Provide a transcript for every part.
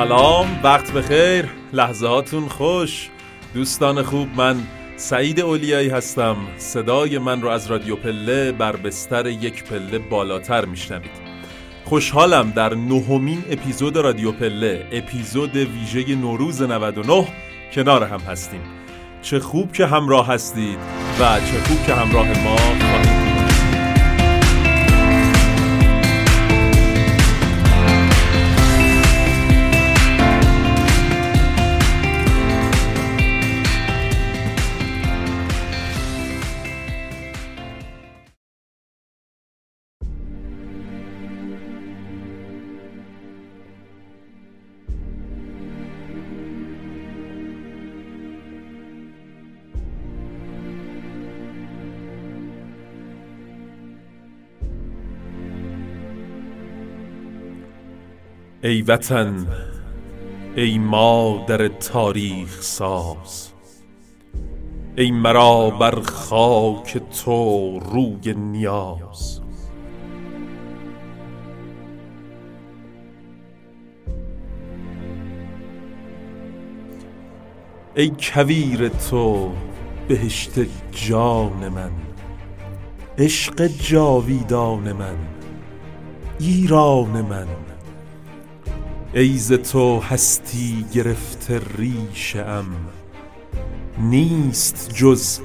سلام وقت بخیر لحظاتون خوش. دوستان خوب من سعید اولیایی هستم. صدای من رو از رادیو پله بر بستر یک پله بالاتر میشنوید. خوشحالم در نهمین اپیزود رادیو پله اپیزود ویژه نوروز 99 کنار هم هستیم. چه خوب که همراه هستید و چه خوب که همراه ما خواهید ای وطن ای مادر تاریخ ساز ای مرا بر خاک تو روی نیاز. ای کویر تو بهشت جان من عشق جاویدان من ایران من. ای ز تو هستی گرفته ریشه ام. نیست جز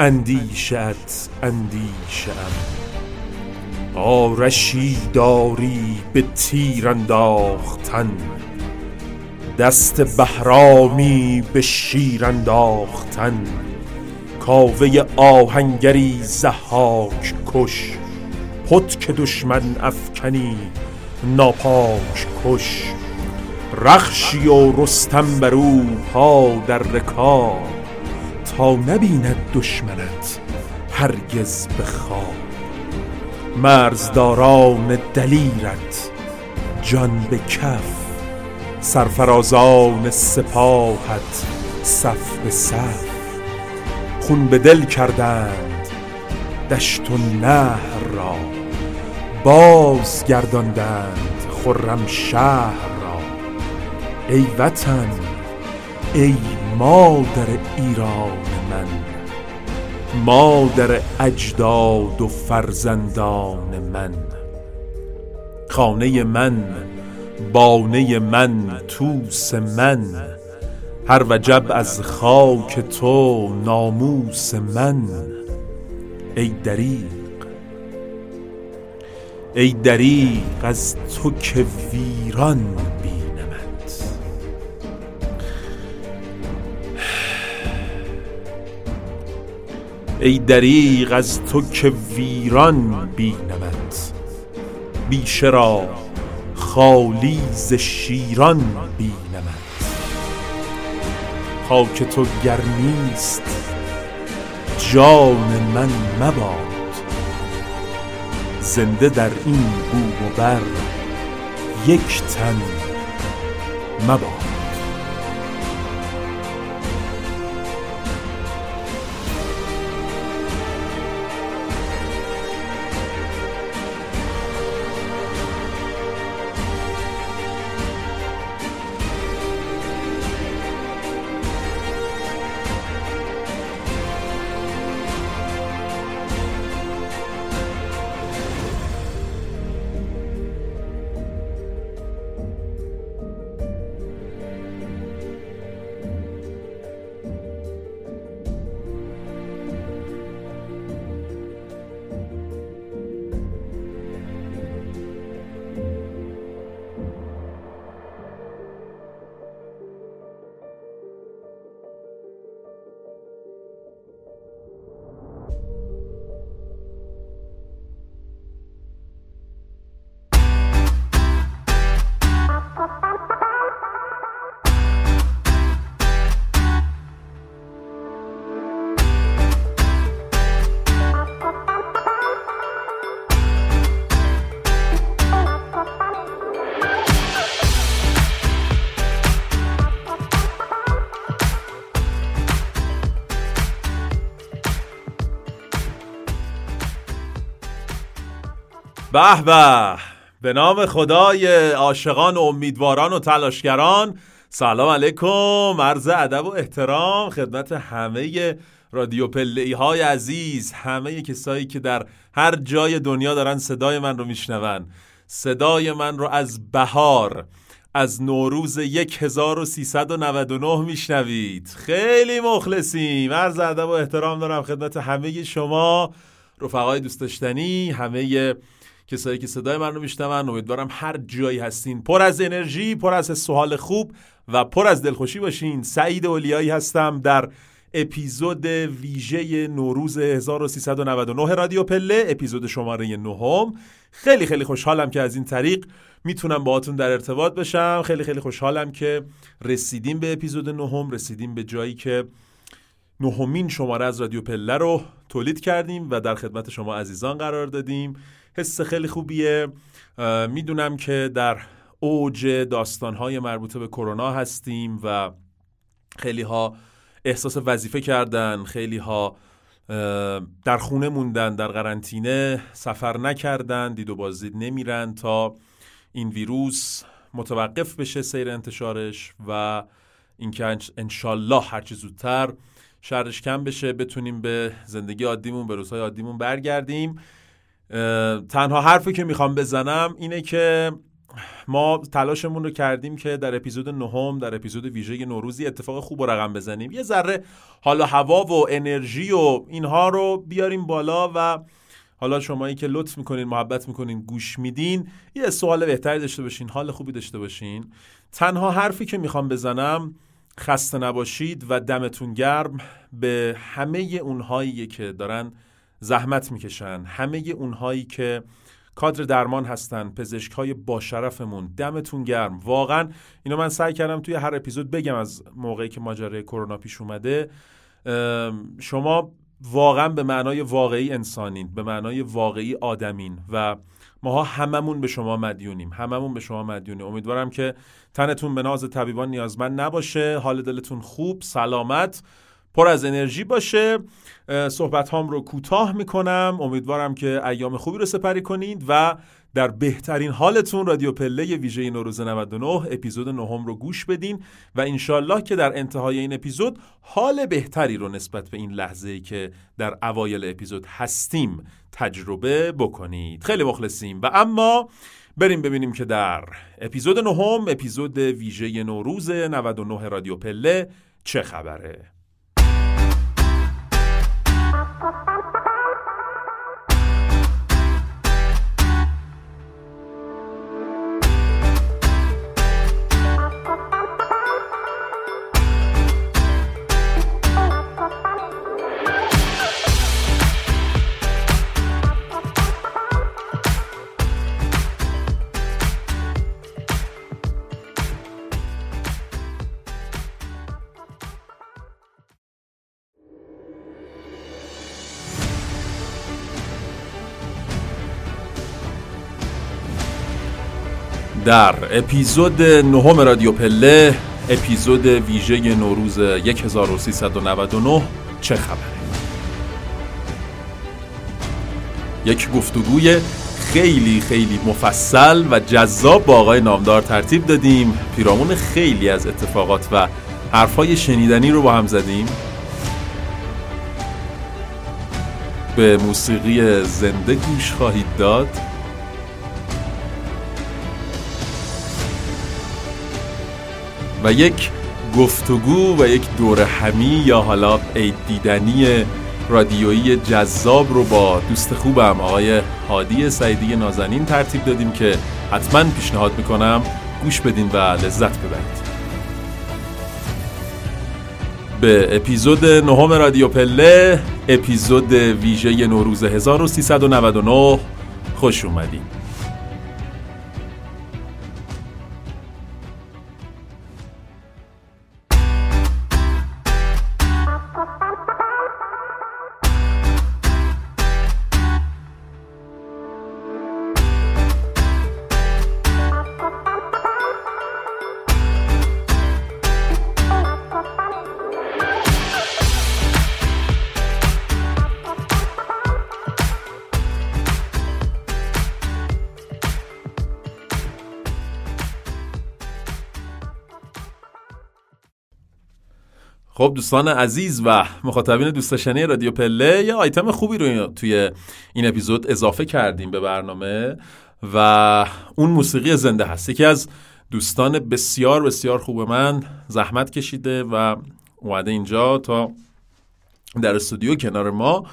اندیشه ات اندیشه ام. آرشی داری به تیر انداختن. دست بهرامی به شیر انداختن. کاوه آهنگری ضحاک کش. پتک دشمن افکنی ناپاک کش. رخشی و رستم بر او پا در رکاب. تا نبیند دشمنت هرگز به خواب. مرزداران دلیرت جان به کف. سرفرازان سپاهت صف به صف. خون به دل کردند دشت و نهر را. باز گرداندند خرم شهر. ای وطن ای مادر ایران من. مادر اجداد و فرزندان من. خانه من بانه من توس من. هر وجب از خاک تو ناموس من. ای دریغ ای دریغ از تو که ویران بینمت ای دریغ از تو که ویران بینمت بیشه را خالی ز شیران بینمت خاک تو گر نیست جان من مباد. زنده در این بوم و بر یک تن مباد. به به. به نام خدای عاشقان و امیدواران و تلاشگران. سلام علیکم. عرض ادب و احترام خدمت همه رادیو پلی های عزیز همه کسایی که در هر جای دنیا دارن صدای من رو میشنون. صدای من رو از بهار از نوروز 1399 میشنوید. خیلی مخلصیم. عرض ادب و احترام دارم خدمت همه شما رفقای دوست داشتنی همه کسایی که صدای من رو میشنون. امیدوارم هر جایی هستین. پر از انرژی پر از سوال خوب و پر از دلخوشی باشین. سعید اولیایی هستم در اپیزود ویژه نوروز 1399 رادیو پله اپیزود شماره نهم. خیلی خیلی خوشحالم که از این طریق می‌تونم باهاتون در ارتباط بشم خیلی خیلی خوشحالم که رسیدیم به اپیزود نهم. رسیدیم به جایی که نهمین شماره از رادیو پله رو تولید کردیم و در خدمت شما عزیزان قرار دادیم. حس خیلی خوبیه. می‌دونم که در اوج داستانهای مربوطه به کرونا هستیم و خیلی ها احساس وظیفه کردن خیلی ها در خونه موندن در قرنطینه سفر نکردن دید و بازدید نمیرن تا این ویروس متوقف بشه سیر انتشارش و اینکه انشالله هرچی زودتر شرش کم بشه بتونیم به زندگی عادیمون به روزهای عادیمون برگردیم. تنها حرفی که می‌خوام بزنم اینه که ما تلاشمون رو کردیم که در اپیزود نهم در اپیزود ویژه نوروزی اتفاق خوب و رقم بزنیم. یه ذره حالا هوا و انرژی و اینها رو بیاریم بالا و حالا شمایی که لطف می‌کنین محبت می‌کنین گوش میدین یه سوال بهتری داشته باشین حال خوبی داشته باشین. تنها حرفی که می‌خوام بزنم خسته نباشید و دمتون گرم به همه اونهایی که دارن زحمت می‌کشن. همه اونهایی که کادر درمان هستن پزشک های با شرفمون دمتون گرم. واقعا اینو من سعی کردم توی هر اپیزود بگم از موقعی که ماجرای کرونا پیش اومده. شما واقعا به معنای واقعی انسانین به معنای واقعی آدمین و ماها هممون به شما مدیونیم. هممون به شما مدیونیم. امیدوارم که تنتون به ناز طبیبان نیازمند نباشه. حال دلتون خوب سلامت. پر از انرژی باشه. صحبت هام رو کوتاه می‌کنم. امیدوارم که ایام خوبی رو سپری کنید و در بهترین حالتون رادیو پله ویژه نوروز 99 اپیزود نهم رو گوش بدین و انشالله که در انتهای این اپیزود حال بهتری رو نسبت به این لحظه که در اوایل اپیزود هستیم تجربه بکنید. خیلی مخلصیم. و اما بریم ببینیم که در اپیزود نهم اپیزود ویژه نوروز 99 رادیو پله چه خبره. Bye. در اپیزود نهم رادیو پله اپیزود ویژه نوروز 1399 چه خبره یک گفتگوی خیلی خیلی مفصل و جذاب با آقای نامدار ترتیب دادیم. پیرامون خیلی از اتفاقات و حرفای شنیدنی رو با هم زدیم. به موسیقی زنده گوش خواهید داد. و یک گفتگو و یک دور همی یا حالا عید دیدنی رادیویی جذاب رو با دوست خوبم آقای هادی سعیدی نازنین ترتیب دادیم که حتما پیشنهاد می‌کنم گوش بدین و لذت ببرید. به اپیزود نهم رادیو پله اپیزود ویژه نوروز 1399 خوش اومدید دوستان عزیز و مخاطبین دوست رادیو پله یه آیتم خوبی رو توی این اپیزود اضافه کردیم به برنامه و اون موسیقی زنده هست. یکی از دوستان بسیار بسیار خوب من زحمت کشیده و اومده اینجا تا در استودیو کنار ما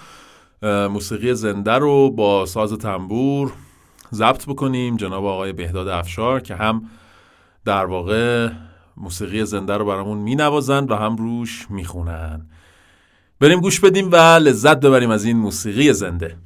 موسیقی زنده رو با ساز تنبور ضبط بکنیم. جناب آقای بهداد افشار که هم در واقع موسیقی زنده رو برامون می نوازند و هم روش می‌خونن. بریم گوش بدیم و لذت ببریم از این موسیقی زنده.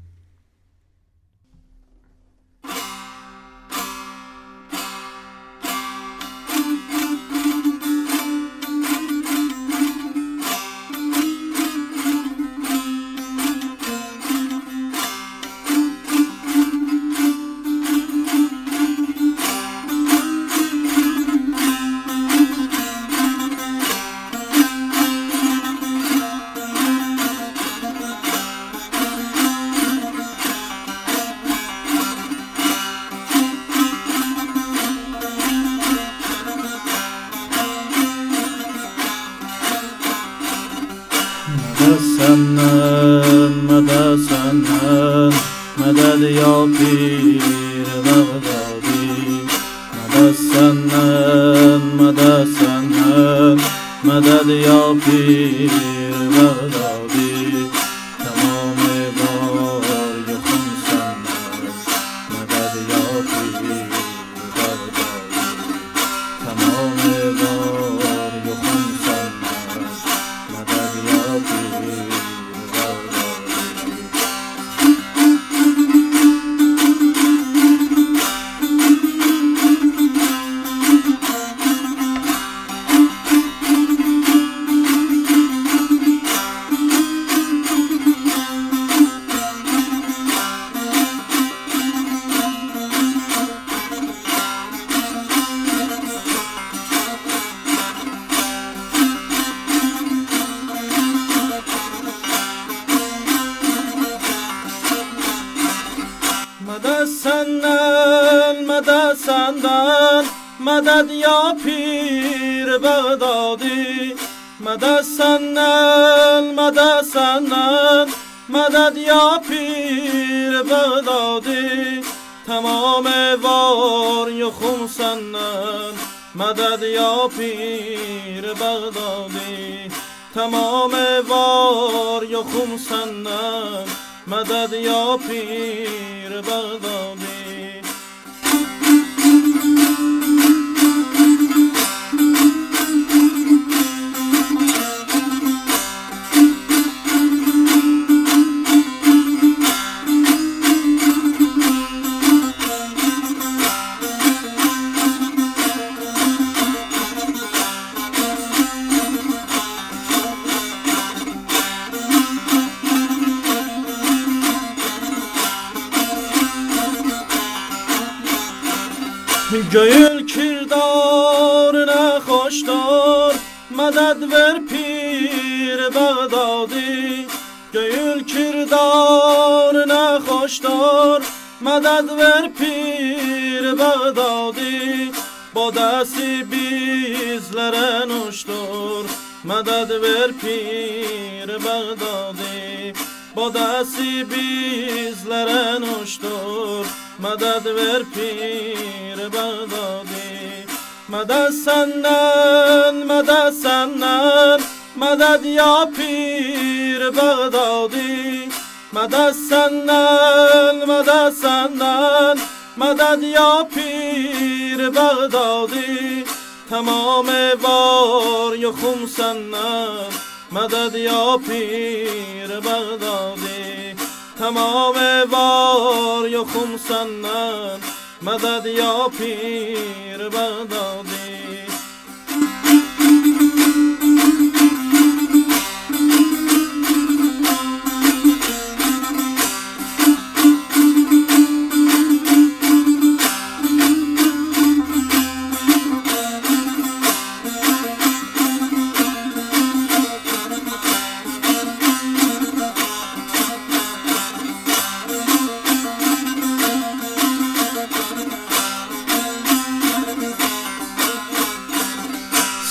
سنن مدد یا پیر بغدادی. تمام وار یا خم سنن مدد یا پیر بغدادی. تمام وار یا خم سنن مدد یا پیر بغدادی.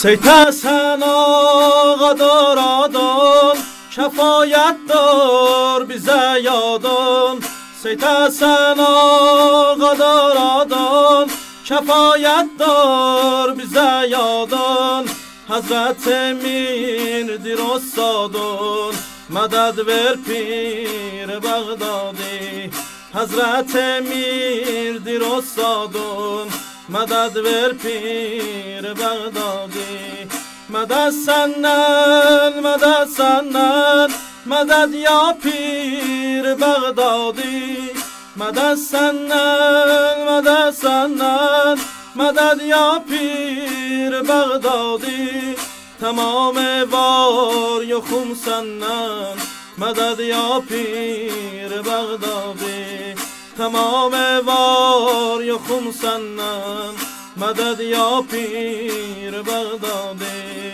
سیتسن آقا دارادان کفایت دار بی زیادان سیتسن آقا دارادان کفایت دار بی زیادان حضرت میر دیر استادون مدد ور پیر بغدادی. حضرت میر دیر مدد ور پیر بغدادی. مدد سنن مدد سنن مدد یا پیر بغدادی. مدد سنن مدد سنن مدد یا پیر بغدادی. تمام وار یا خم سنن مدد یا پیر بغدادی. تمام وار یا خم سنن مدد یا پیر بغدادی.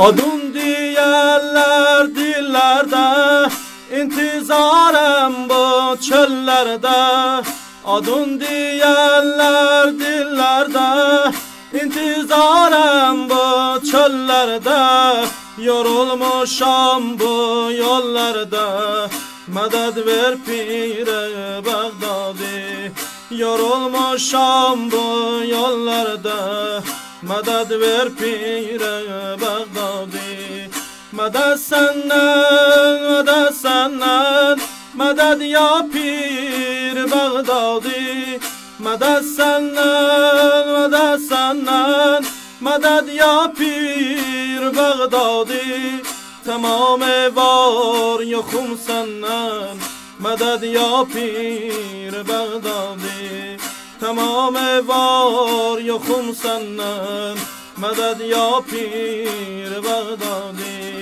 Adun diyenler dillerde intizarım bu çöllerde. Adun diyenler dillerde intizarım bu çöllerde. Yorulmuşam bu yollarda Medet ver pire Bağdadi Yorulmuşam bu yollarda مدد ور پیر بغدادی. مدد سنن مدد سنن مدد یا پیر بغدادی. مدد سنن مدد سنن مدد یا پیر بغدادی. تمام وار یا خم سنن مدد یا پیر بغدادی. تمام وار یا خم سنن مدد یا پیر بغدادی.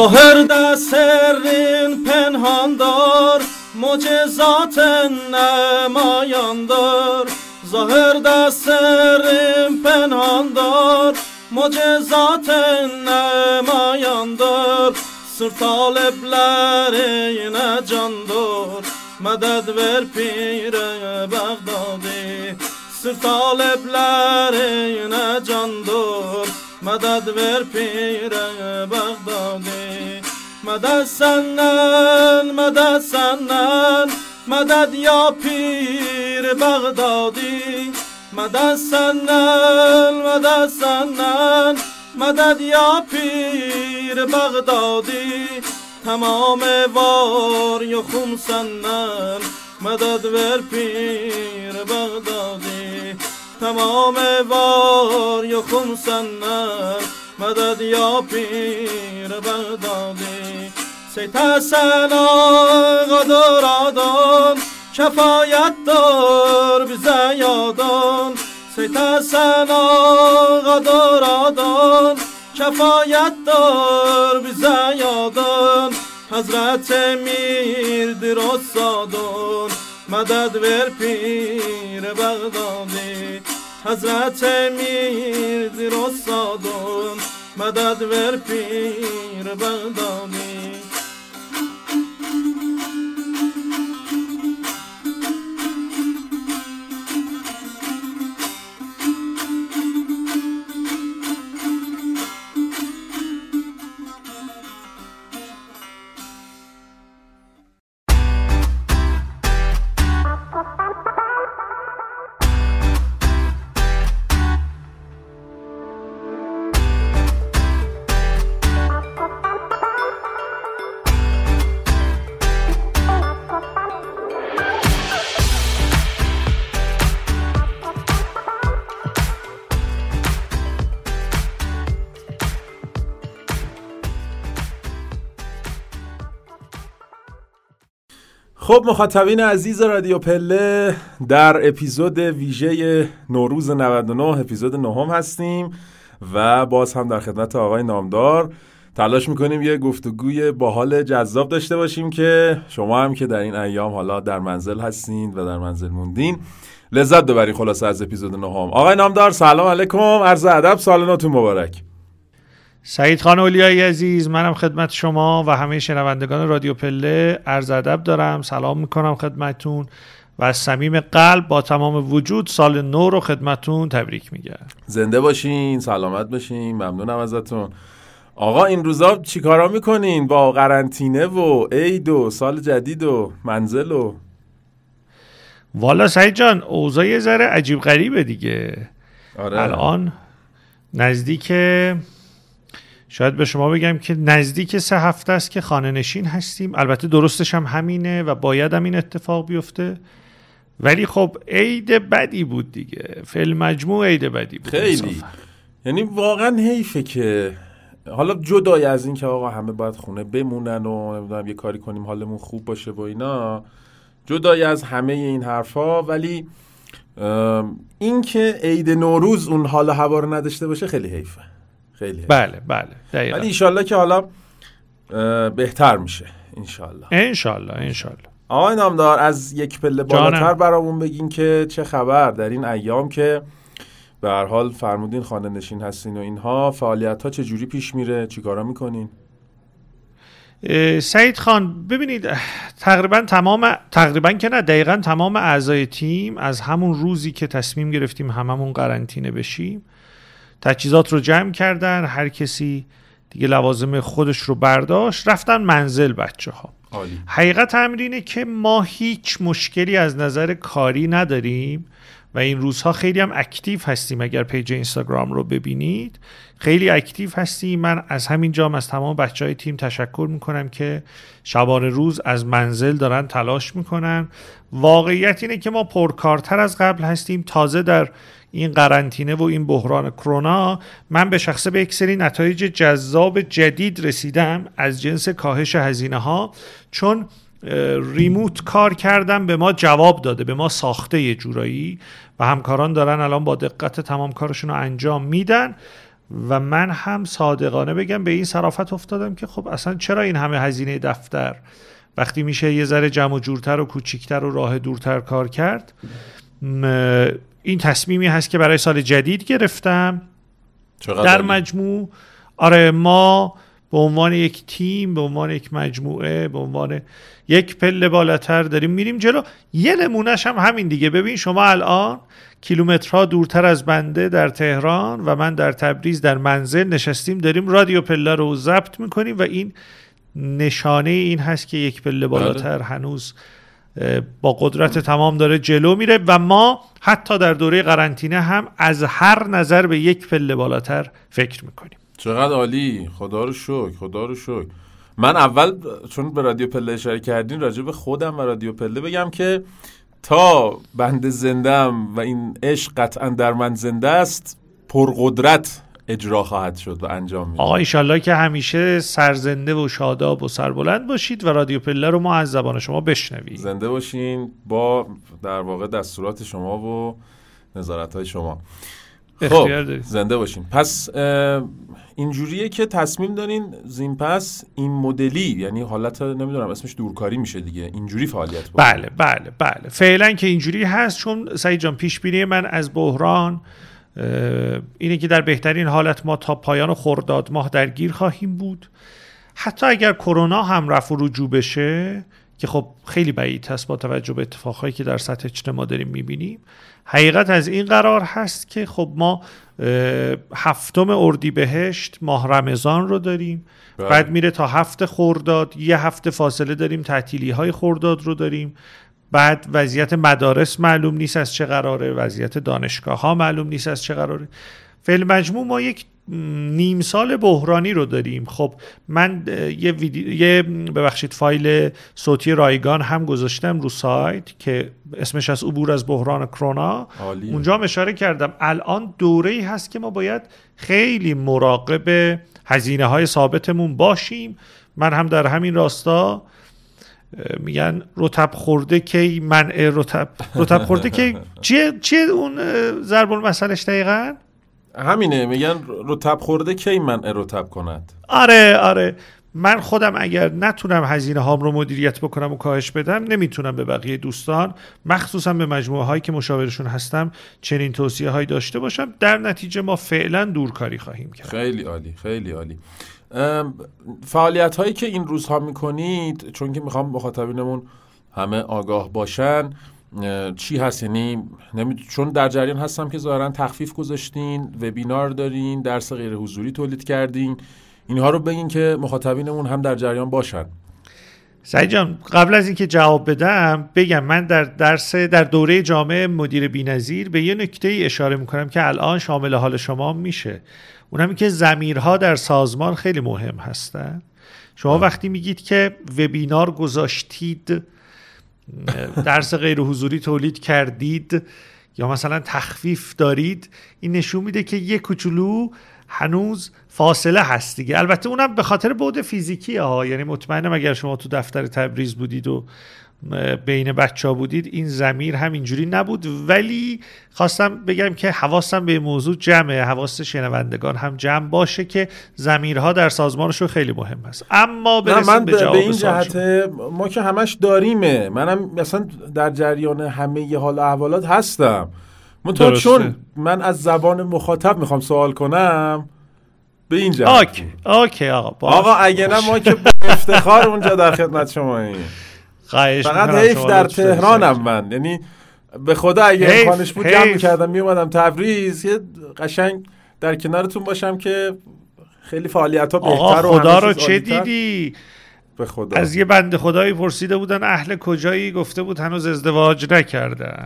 Zoherda serrin penhandar Moce zaten nemayandır Zahırda serrin penhandar Moce zaten nemayandır Sır talepleri yine candır Medet ver pire Bağdadi. Sır talepleri yine candır مدد ور پیر بغدادی. مدد سنن مدد سنن مدد یا پیر بغدادی. مدد سنن مدد سنن مدد یا پیر بغدادی. تمام وار یا خون سنن مدد ور پیر بغدادی. تمام وار یا خون مدد یا پیر بردادی سیت سنا قدر آدان کفایت دار بی زیادان. سیت سنا قدر آدان کفایت دار بی زیادان. حضرت میر درست آدان مدد ور پیر بغدادی. حضرت امیر درصادون مدد ور پیر بنده خب مخاطبین عزیز رادیو پله در اپیزود ویژه نوروز 99 اپیزود نهم هستیم و باز هم در خدمت آقای نامدار تلاش می‌کنیم یه گفتگوی باحال جذاب داشته باشیم که شما هم که در این ایام حالا در منزل هستین و در منزل موندین لذت ببرین خلاصه از اپیزود نهم. آقای نامدار سلام علیکم. عرض ادب سال نوتون مبارک. سعید خان اولیایی عزیز منم خدمت شما و همه شنوندگان رادیو پله عرض ادب دارم. سلام می‌کنم خدمتون و از صمیم قلب با تمام وجود سال نو رو خدمتون تبریک میگم. زنده باشین سلامت باشین ممنونم ازتون. آقا این روزا چیکارا می‌کنین؟ با قرنطینه و عید و سال جدید و منزل و والا سعید جان اوضاع یه ذره عجیب غریبه دیگه. آره. الان نزدیک شاید به شما بگم که نزدیک سه هفته است که خانه نشین هستیم. البته درستش هم همینه و باید هم این اتفاق بیفته. ولی خب عید بدی بود دیگه. فیلم مجموع عید بدی بود. خیلی. یعنی واقعا حیفه که حالا جدای از این که آقا همه باید خونه بمونن و نمی‌دونم یه کاری کنیم حالمون خوب باشه و اینا. جدای از همه این حرفا. ولی این که عید نوروز اون حال هوا رو نداشته باشه خیلی حیفه. خیلی بله بله. دقیقا. ولی انشالله که حالا بهتر میشه انشالله انشالله انشالله آقای نامدار از یک پله بالاتر برامون بگین که چه خبر در این ایام که به هر حال فرمودین خانه نشین هستین و اینها. فعالیت ها چه جوری پیش میره؟ چیکارا می‌کنین؟ سعید خان ببینید تقریبا تمام تقریبا که نه دقیقا تمام اعضای تیم از همون روزی که تصمیم گرفتیم هممون قرنطینه بشیم تجهیزات رو جمع کردن هر کسی دیگه لوازم خودش رو برداشت رفتن منزل بچه ها حقیقت امر اینه که ما هیچ مشکلی از نظر کاری نداریم. و این روزها خیلی هم active هستیم. اگر page اینستاگرام رو ببینید خیلی active هستیم. من از همین جام از تمام بچه های تیم تشکر می‌کنم که شبانه روز از منزل دارن تلاش می‌کنن. واقعیت اینه که ما پرکارتر از قبل هستیم. تازه در این قرنطینه و این بحران کرونا من به شخصه به یک سری نتایج جذاب جدید رسیدم از جنس کاهش هزینه ها چون ریموت کار کردم به ما جواب داده به ما ساخته یه جورایی و همکاران دارن الان با دقت تمام کارشون رو انجام میدن و من هم صادقانه بگم به این صرافت افتادم که خب اصلا چرا این همه هزینه دفتر وقتی میشه یه ذره جمع و جورتر و کوچیکتر و راه دورتر کار کرد؟ این تصمیمی هست که برای سال جدید گرفتم. در مجموع آره ما به عنوان یک تیم به عنوان یک مجموعه به عنوان یک پله بالاتر داریم میریم جلو. یه نمونهش هم همین دیگه. ببین شما الان کیلومترها دورتر از بنده در تهران و من در تبریز در منزل نشستیم داریم رادیو پله رو ضبط می‌کنیم و این نشانه این هست که یک پله بله. بالاتر هنوز با قدرت تمام داره جلو میره و ما حتی در دوره قرنطینه هم از هر نظر به یک پله بالاتر فکر می‌کنیم. چقدر عالی. خدا رو شکر خدا رو شکر. من اول چون به رادیو پله اشاره کردین راجع به خودم و رادیو پله بگم که تا بند زندم و این عشق قطعا در من زنده است پرقدرت اجرا خواهد شد و انجام میده آقا ایشالله که همیشه سرزنده و شاداب و سربلند باشید و رادیو پله رو ما از زبان شما بشنویم. زنده باشین با در واقع دستورات شما و نظارت های شما خب زنده باشین. پس اینجوریه که تصمیم دارین زین پس این مدلی یعنی حالت نمی‌دونم اسمش دورکاری میشه دیگه. اینجوری فعالیت بود بله بله بله. فعلا که اینجوری هست چون سعید جان پیش بینی من از بحران اینه که در بهترین حالت ما تا پایان خرداد ماه درگیر خواهیم بود. حتی اگر کرونا هم رفع و رجوع بشه که خب خیلی بعید هست با توجه به اتفاقهایی که در سطح اجتماع داریم می‌بینیم حقیقت از این قرار هست که خب ما هفتم اردیبهشت ماه رمضان رو داریم. بله. بعد میره تا هفته خورداد یه هفته فاصله داریم تعطیلی های خورداد رو داریم. بعد وضعیت مدارس معلوم نیست از چه قراره. وضعیت دانشگاه ها معلوم نیست از چه قراره. فعل مجموع ما یک نیم سال بحرانی رو داریم. خب من یه, ویدیو، یه ببخشید فایل صوتی رایگان هم گذاشتم رو سایت که اسمش از عبور از بحران کرونا. اونجا هم اشاره کردم. الان دوره ای هست که ما باید خیلی مراقب هزینه های ثابتمون باشیم. من هم در همین راستا میگن رتب خورده کی منع رتب رتب خورده کی؟ چیه چیه اون ضرب المثلش دقیقا؟ همینه میگن رتب خورده کی منع رتب کند؟ آره آره. من خودم اگر نتونم هزینه هام رو مدیریت بکنم و کاهش بدم نمی‌تونم به بقیه دوستان مخصوصا به مجموعه هایی که مشاورشون هستم چنین توصیه هایی داشته باشم. در نتیجه ما فعلا دورکاری خواهیم کرد. خیلی عالی خیلی عالی. فعالیت هایی که این روزها می‌کنید چون که می‌خوام مخاطبینمون همه آگاه باشن چی هست؟ یعنی چون در جریان هستم که ظاهرا تخفیف گذاشتین وبینار دارین درس غیر حضوری تولید کردین. اینها رو بگین که مخاطبینمون هم در جریان باشن. سعید جان قبل از اینکه جواب بدم بگم من در درس در دوره جامعه مدیر بینظیر به یه نکته ای اشاره می‌کنم که الان شامل حال شما میشه. اونم که زمیرها در سازمان خیلی مهم هستن. شما وقتی میگید که وبینار گذاشتید درس غیر حضوری تولید کردید یا مثلا تخفیف دارید این نشون میده که یه کوچولو هنوز فاصله هست دیگه. البته اونم به خاطر بعد فیزیکی ها. یعنی مطمئنم اگر شما تو دفتر تبریز بودید و بین بچه ها بودید این زمیر هم اینجوری نبود. ولی خواستم بگم که حواسم به موضوع جمعه حواس شنوندگان هم جمع باشه که زمیرها در سازمانشون خیلی مهم هست. اما من به, به این جهت ما که همش داریمه. منم مثلا در جریان همه ی حال احوالات هستم. منتها چون من از زبان مخاطب می‌خوام سوال کنم به این جهت. آکی آکی آقا آقا اگه نه ما که افتخار اونجا در خدمت شما این فقط حیف در تهرانم من. یعنی به خدا اگه امکانش بود جمع می‌کردم میومدم تبریز. یه قشنگ در کنارتون باشم که خیلی فعالیت ها بهتر خدا رو چه دیدی؟ به خدا. از یه بنده خدایی پرسیده بودن اهل کجایی؟ گفته بود هنوز ازدواج نکردن.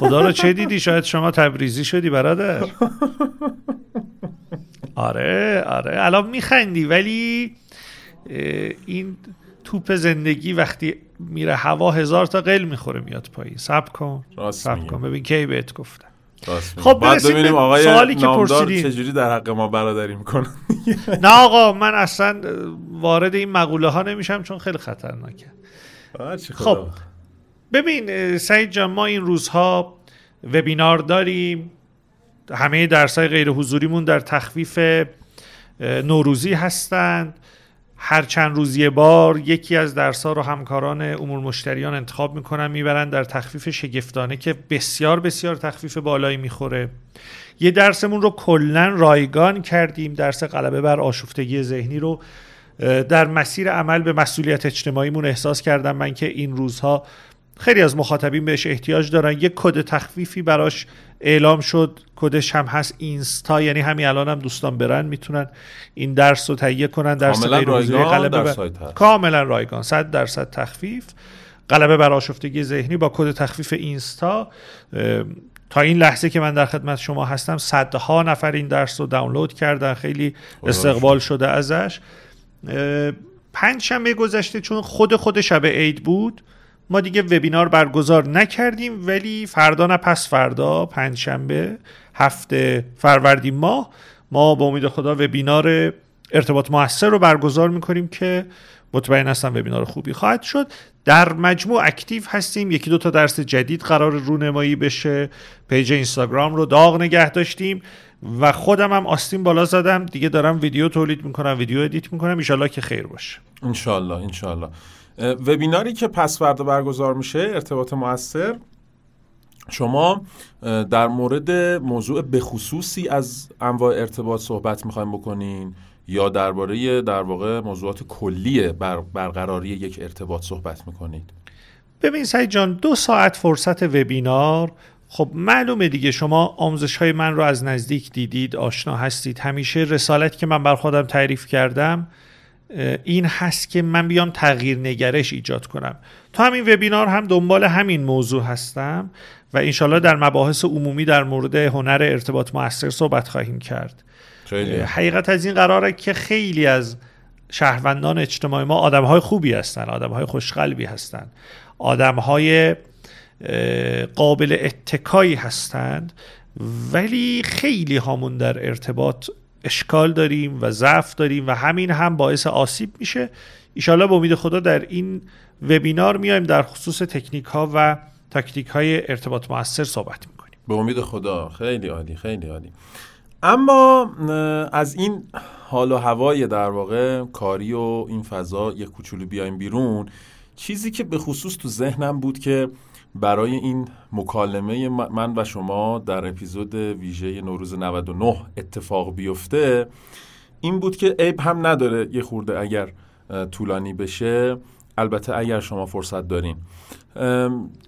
خدا رو چه دیدی؟ شاید شما تبریزی شدی برادر. آره آره. الان میخندی ولی این توپ زندگی وقتی میره هوا هزار تا قل می‌خوره میاد پایین. سب کن. سب کن. ببین کی بهت گفتم خب بعد ببینیم آقای سوالی که پرسیدین. چجوری در حق ما برادری می‌کنن. نه آقا من اصلا وارد این مقوله ها نمیشم چون خیلی خطرناکه. خب ببین سعید جان ما این روزها وبینار داریم. همه درس های غیر حضوریمون در تخفیف نوروزی هستند هر چند روزی بار یکی از درس ها رو همکاران امور مشتریان انتخاب می‌کنن می‌برن در تخفیف شگفتانه که بسیار بسیار تخفیف بالایی می‌خوره. یه درسمون رو کلا رایگان کردیم. درس غلبه بر آشفتگی ذهنی رو در مسیر عمل به مسئولیت اجتماعیمون احساس کردم من که این روزها خیلی از مخاطبین بهش احتیاج دارن. یه کد تخفیفی براش اعلام شد کدش هم هست اینستا یعنی همین الان هم دوستان برن می‌تونن این درس رو تهیه کنن درس غیر رایگان بر... کاملا رایگان 100 درصد تخفیف. غلبه بر آشفتگی ذهنی با کد تخفیف اینستا. تا این لحظه که من در خدمت شما هستم صدها نفر این درس رو دانلود کردن خیلی استقبال شده ازش. پنج شنبه گذشته چون خود خود شب عید بود ما دیگه وبینار برگزار نکردیم ولی فردا نه پس فردا پنجشنبه هفته فروردین ماه ما با امید خدا وبینار ارتباط موثر رو برگزار می‌کنیم که مطمئن هستم وبینار خوبی خواهد شد. در مجموع active هستیم. یکی دو تا درس جدید قرار رونمایی بشه. page اینستاگرام رو داغ نگه داشتیم و خودم هم آستین بالا زدم. دیگه دارم ویدیو تولید می‌کنم ویدیو edit می‌کنم. ان که خیر باشه. انشالله انشالله. وبیناری که پس فردا برگزار میشه ارتباط موثر شما در مورد موضوع بخصوصی از انواع ارتباط صحبت می‌خوایم بکنین یا درباره در واقع موضوعات کلی بر برقراری یک ارتباط صحبت می‌کنید؟ ببین سعید جان دو ساعت فرصت وبینار. خب معلومه دیگه شما آموزش های من رو از نزدیک دیدید آشنا هستید. همیشه رسالت که من بر خودم تعریف کردم این هست که من بیام تغییر نگرش ایجاد کنم. تا همین وبینار هم دنبال همین موضوع هستم و انشالله در مباحث عمومی در مورد هنر ارتباط موثر صحبت خواهیم کرد. خیلی. حقیقت از این قراره که خیلی از شهروندان اجتماعی ما آدم های خوبی هستن آدم های خوشقلبی هستن. آدم های قابل اتکایی هستند ولی خیلی هامون در ارتباط اشکال داریم و ضعف داریم و همین هم باعث آسیب میشه. ایشالا به امید خدا در این وبینار میایم در خصوص تکنیک ها و تاکتیک های ارتباط موثر صحبت می‌کنیم. به امید خدا. خیلی عالی خیلی عالی. اما از این حال و هوای در واقع کاری و این فضا یک کوچولو بیایم بیرون چیزی که به خصوص تو ذهنم بود که برای این مکالمه من و شما در اپیزود ویژه نوروز 99 اتفاق بیفته این بود که عیب هم نداره یه خورده اگر طولانی بشه. البته اگر شما فرصت دارین.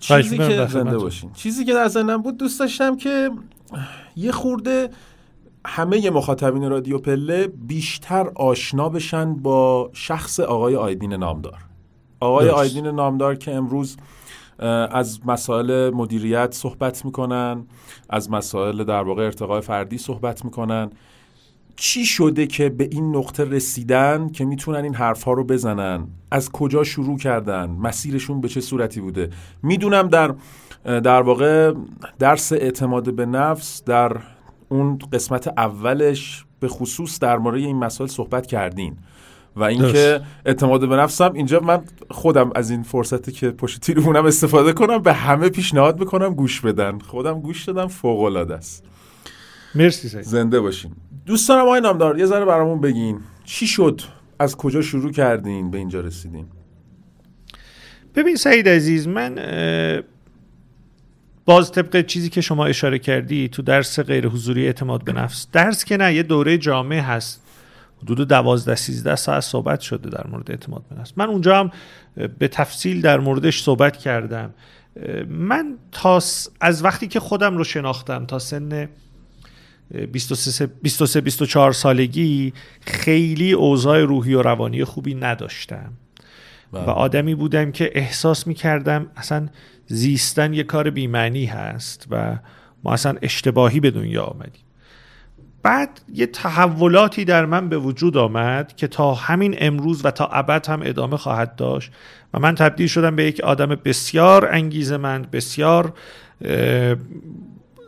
چیزی که زنده باشین. چیزی که در ذهنم بود دوست داشتم که یه خورده همه مخاطبین رادیو پله بیشتر آشنا بشن با شخص آقای آیدین نامدار. آقای درست. آیدین نامدار که امروز از مسائل مدیریت صحبت می‌کنن از مسائل در واقع ارتقای فردی صحبت می‌کنن. چی شده که به این نقطه رسیدن که می‌تونن این حرفها رو بزنن؟ از کجا شروع کردن؟ مسیرشون به چه صورتی بوده؟ می‌دونم در در واقع درس اعتماد به نفس در اون قسمت اولش به خصوص در مورد این مسائل صحبت کردین. و اینکه اعتماد به نفسم اینجا من خودم از این فرصتی که پشت تیرمونم استفاده کنم به همه پیشنهاد می‌کنم گوش بدن. خودم گوش دادم فوق العاده است. مرسی سید. زنده باشین. دوستانم آقای نامدار یه ذره برامون بگین. چی شد؟ از کجا شروع کردین؟ به اینجا رسیدین. ببین سعید عزیز من باز طبق چیزی که شما اشاره کردی تو درس غیر حضوری اعتماد به نفس. درس که نه یه دوره جامعه هست. حدود دوازده سیزده ساعت صحبت شده در مورد اعتماد به نفس. من اونجا هم به تفصیل در موردش صحبت کردم. من تا از وقتی که خودم رو شناختم تا سن 23 24 سالگی خیلی اوضاع روحی و روانی خوبی نداشتم. و بله. آدمی بودم که احساس می کردم اصلا زیستن یه کار بیمعنی هست و ما اصلا اشتباهی به دنیا آمدیم. بعد یه تحولاتی در من به وجود آمد که تا همین امروز و تا ابد هم ادامه خواهد داشت و من تبدیل شدم به یک آدم بسیار انگیزمند بسیار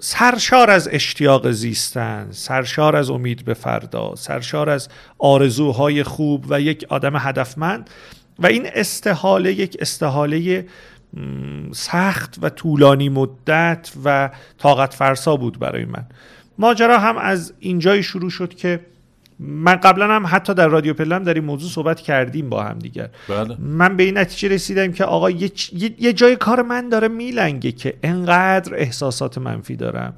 سرشار از اشتیاق زیستن سرشار از امید به فردا سرشار از آرزوهای خوب و یک آدم هدفمند و این استحاله یک استحاله سخت و طولانی مدت و طاقت فرسا بود برای من. ماجرا هم از اینجای شروع شد که من قبلا هم حتی در رادیو پلم در این موضوع صحبت کردیم با هم دیگر بله. من به این نتیجه رسیدم که آقا یه, یه جای کار من داره میلنگه که انقدر احساسات منفی دارم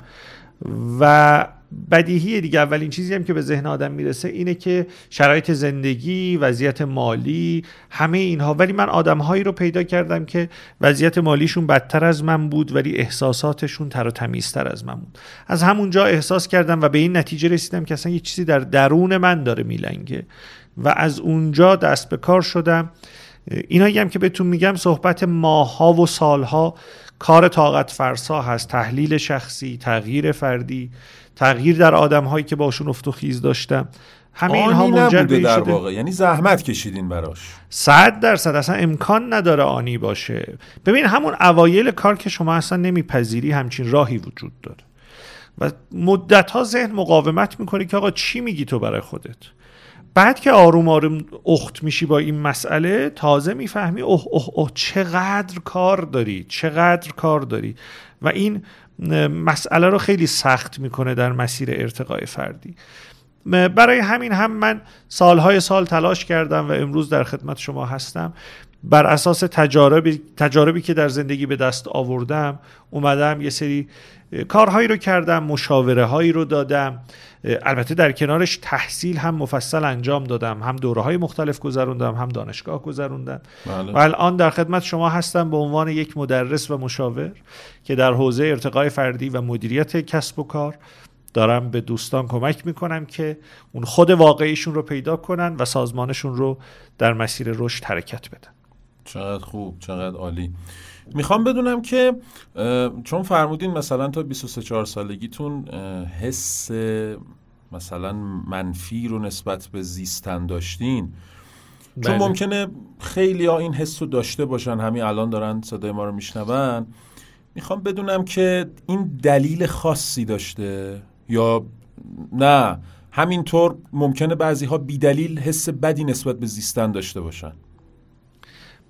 و بدیهی دیگه اولین چیزی هم که به ذهن آدم می‌رسه اینه که شرایط زندگی وضعیت مالی همه اینها. ولی من آدمهایی رو پیدا کردم که وضعیت مالیشون بدتر از من بود ولی احساساتشون تر و تمیزتر از من بود. از همونجا احساس کردم و به این نتیجه رسیدم که اصلا یه چیزی در درون من داره میلنگه. و از اونجا دست به کار شدم. اینایی هم که بهتون میگم صحبت ماها و سالها کار طاقت فرسا هست. تحلیل شخصی تغییر فردی. تغییر در آدم هایی که باشون افت و خیز داشتم. همه اینها منجر به در واقع. یعنی زحمت کشیدین براش. صد درصد. اصلا امکان نداره آنی باشه. ببین همون اوایل کار که شما اصلا نمیپذیری همچین راهی وجود داره. و مدت ها ذهن مقاومت می‌کنه که آقا چی میگی تو برای خودت؟ بعد که آروم آروم اخت میشی با این مسئله تازه می‌فهمی اوه اوه اوه چقدر کار داری چقدر کار داری. و این مسئله رو خیلی سخت می‌کنه در مسیر ارتقای فردی. برای همین هم من سالهای سال تلاش کردم و امروز در خدمت شما هستم. بر اساس تجاربی, تجاربی که در زندگی به دست آوردم اومدم یه سری کارهایی رو کردم مشاوره هایی رو دادم. البته در کنارش تحصیل هم مفصل انجام دادم هم دوره های مختلف گذروندم هم دانشگاه گذروندم. بله. و الان در خدمت شما هستم به عنوان یک مدرس و مشاور که در حوزه ارتقای فردی و مدیریت کسب و کار دارم به دوستان کمک می‌کنم که اون خود واقعیشون رو پیدا کنن و سازمانشون رو در مسیر رشد حرکت بدن. چقدر خوب چقدر عالی. می‌خوام بدونم که چون فرمودین مثلا تا 23 سالگیتون حس مثلا منفی رو نسبت به زیستن داشتین. چون بله. ممکنه خیلی ها این حس رو داشته باشن همین الان دارن صدای ما رو میشنون. می‌خوام بدونم که این دلیل خاصی داشته یا نه همینطور ممکنه بعضی ها بیدلیل حس بدی نسبت به زیستن داشته باشن.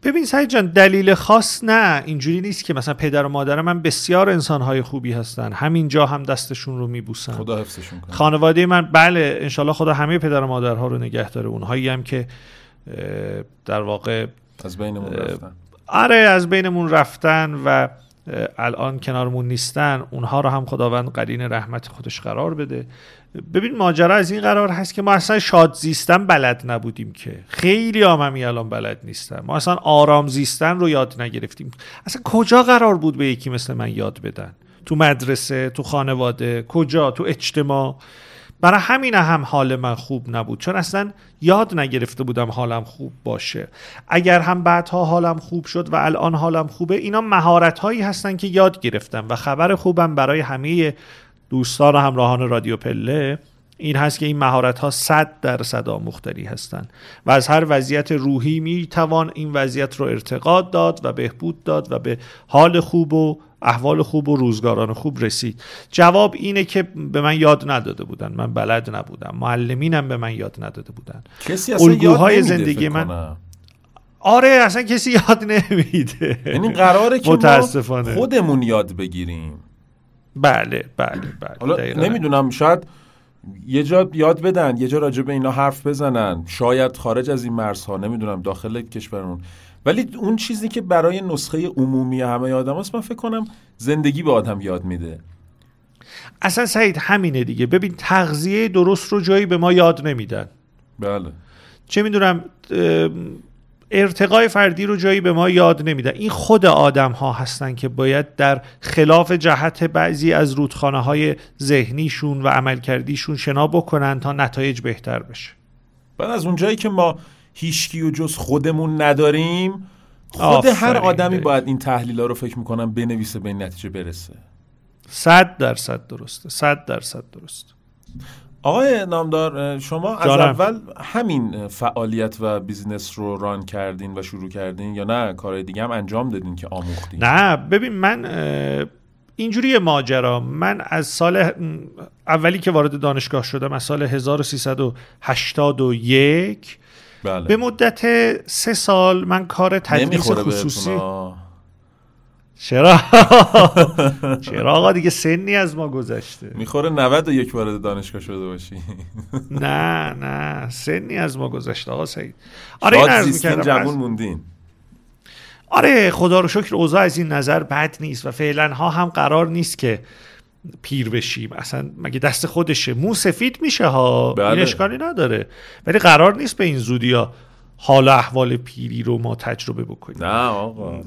ببین سعید جان دلیل خاص نه. اینجوری نیست که مثلا پدر و مادر من بسیار انسانهای خوبی هستن. همینجا هم دستشون رو میبوسن. خدا حفظشون کنه. خانواده من بله انشالله خدا همه پدر و مادرها رو نگه داره. اونهایی هم که در واقع از بینمون رفتن. آره از بینمون رفتن و الان کنارمون نیستن اونها رو هم خداوند قرین رحمت خودش قرار بده. ببین ماجرا از این قرار هست که ما اصلا شاد زیستن بلد نبودیم که. خیلی هم الان بلد نیستن. ما اصلا آرام زیستن رو یاد نگرفتیم. اصلا کجا قرار بود به یکی مثل من یاد بدن؟ تو مدرسه تو خانواده کجا؟ تو اجتماع؟ برای همین هم حال من خوب نبود. چون اصلا یاد نگرفته بودم حالم خوب باشه. اگر هم بعدها حالم خوب شد و الان حالم خوبه اینا مهارت هایی هستن که یاد گرفتم و خبر خوبم برای همه دوستان و همراهان رادیو پله این هست که این مهارت ها صد درصد آموختنی هستند و از هر وضعیت روحی می توان این وضعیت رو ارتقاد داد و بهبود داد و به حال خوب و احوال خوب و روزگاران خوب رسید. جواب اینه که به من یاد نداده بودن. من بلد نبودم. معلمینم به من یاد نداده بودن. کسی اصلا یاد زندگی من آره اصلا کسی یاد نمیده. یعنی قراره که متاسفانه. خودمون یاد بگیریم. بله بله بله حالا نمی‌دونم شاید یه جا یاد بدن یه جا راجع به اینا حرف بزنن. شاید خارج از این مرزها نمی‌دونم داخل کشورمون. ولی اون چیزی که برای نسخه عمومی همه آدم هست من فکر کنم زندگی به آدم یاد میده. اصلا سعید همینه دیگه. ببین تغذیه درست رو جایی به ما یاد نمیدن. بله. چه می‌دونم ارتقای فردی رو جایی به ما یاد نمیدن این خود آدم ها هستن که باید در خلاف جهت بعضی از رودخانه های ذهنیشون و عملکردیشون شنا بکنن تا نتایج بهتر بشه. بعد از اونجایی که ما هیچکی و جز خودمون نداریم خود هر آدمی باید این تحلیل ها رو فکر می‌کنم بنویسه به این نتیجه برسه. صد درصد درسته. صد درصد درست آقای نامدار شما از اول همین فعالیت و بیزینس رو ران کردین و شروع کردین یا نه؟ کارهای دیگه هم انجام دادین که آموختین؟ نه ببین من اینجوری ماجرا من از سال اولی که وارد دانشگاه شدم از سال 1381 بله. به مدت سه سال من کار تدریس خصوصی چرا؟ چرا آقا دیگه سنی از ما گذشته. می‌خوره 91 وارد دانشگاه شده باشی. نه نه. سنی از ما گذشته آقا سعید. آره این عرض جوون موندین. آره خدا رو شکر اوضاع از این نظر بد نیست و فعلا ها هم قرار نیست که پیر بشیم. اصلا مگه دست خودشه؟ مو سفید میشه ها. بله. این اشکالی نداره. ولی قرار نیست به این زودی ها حال احوال پیری رو ما تجربه بکنیم. نه آقا.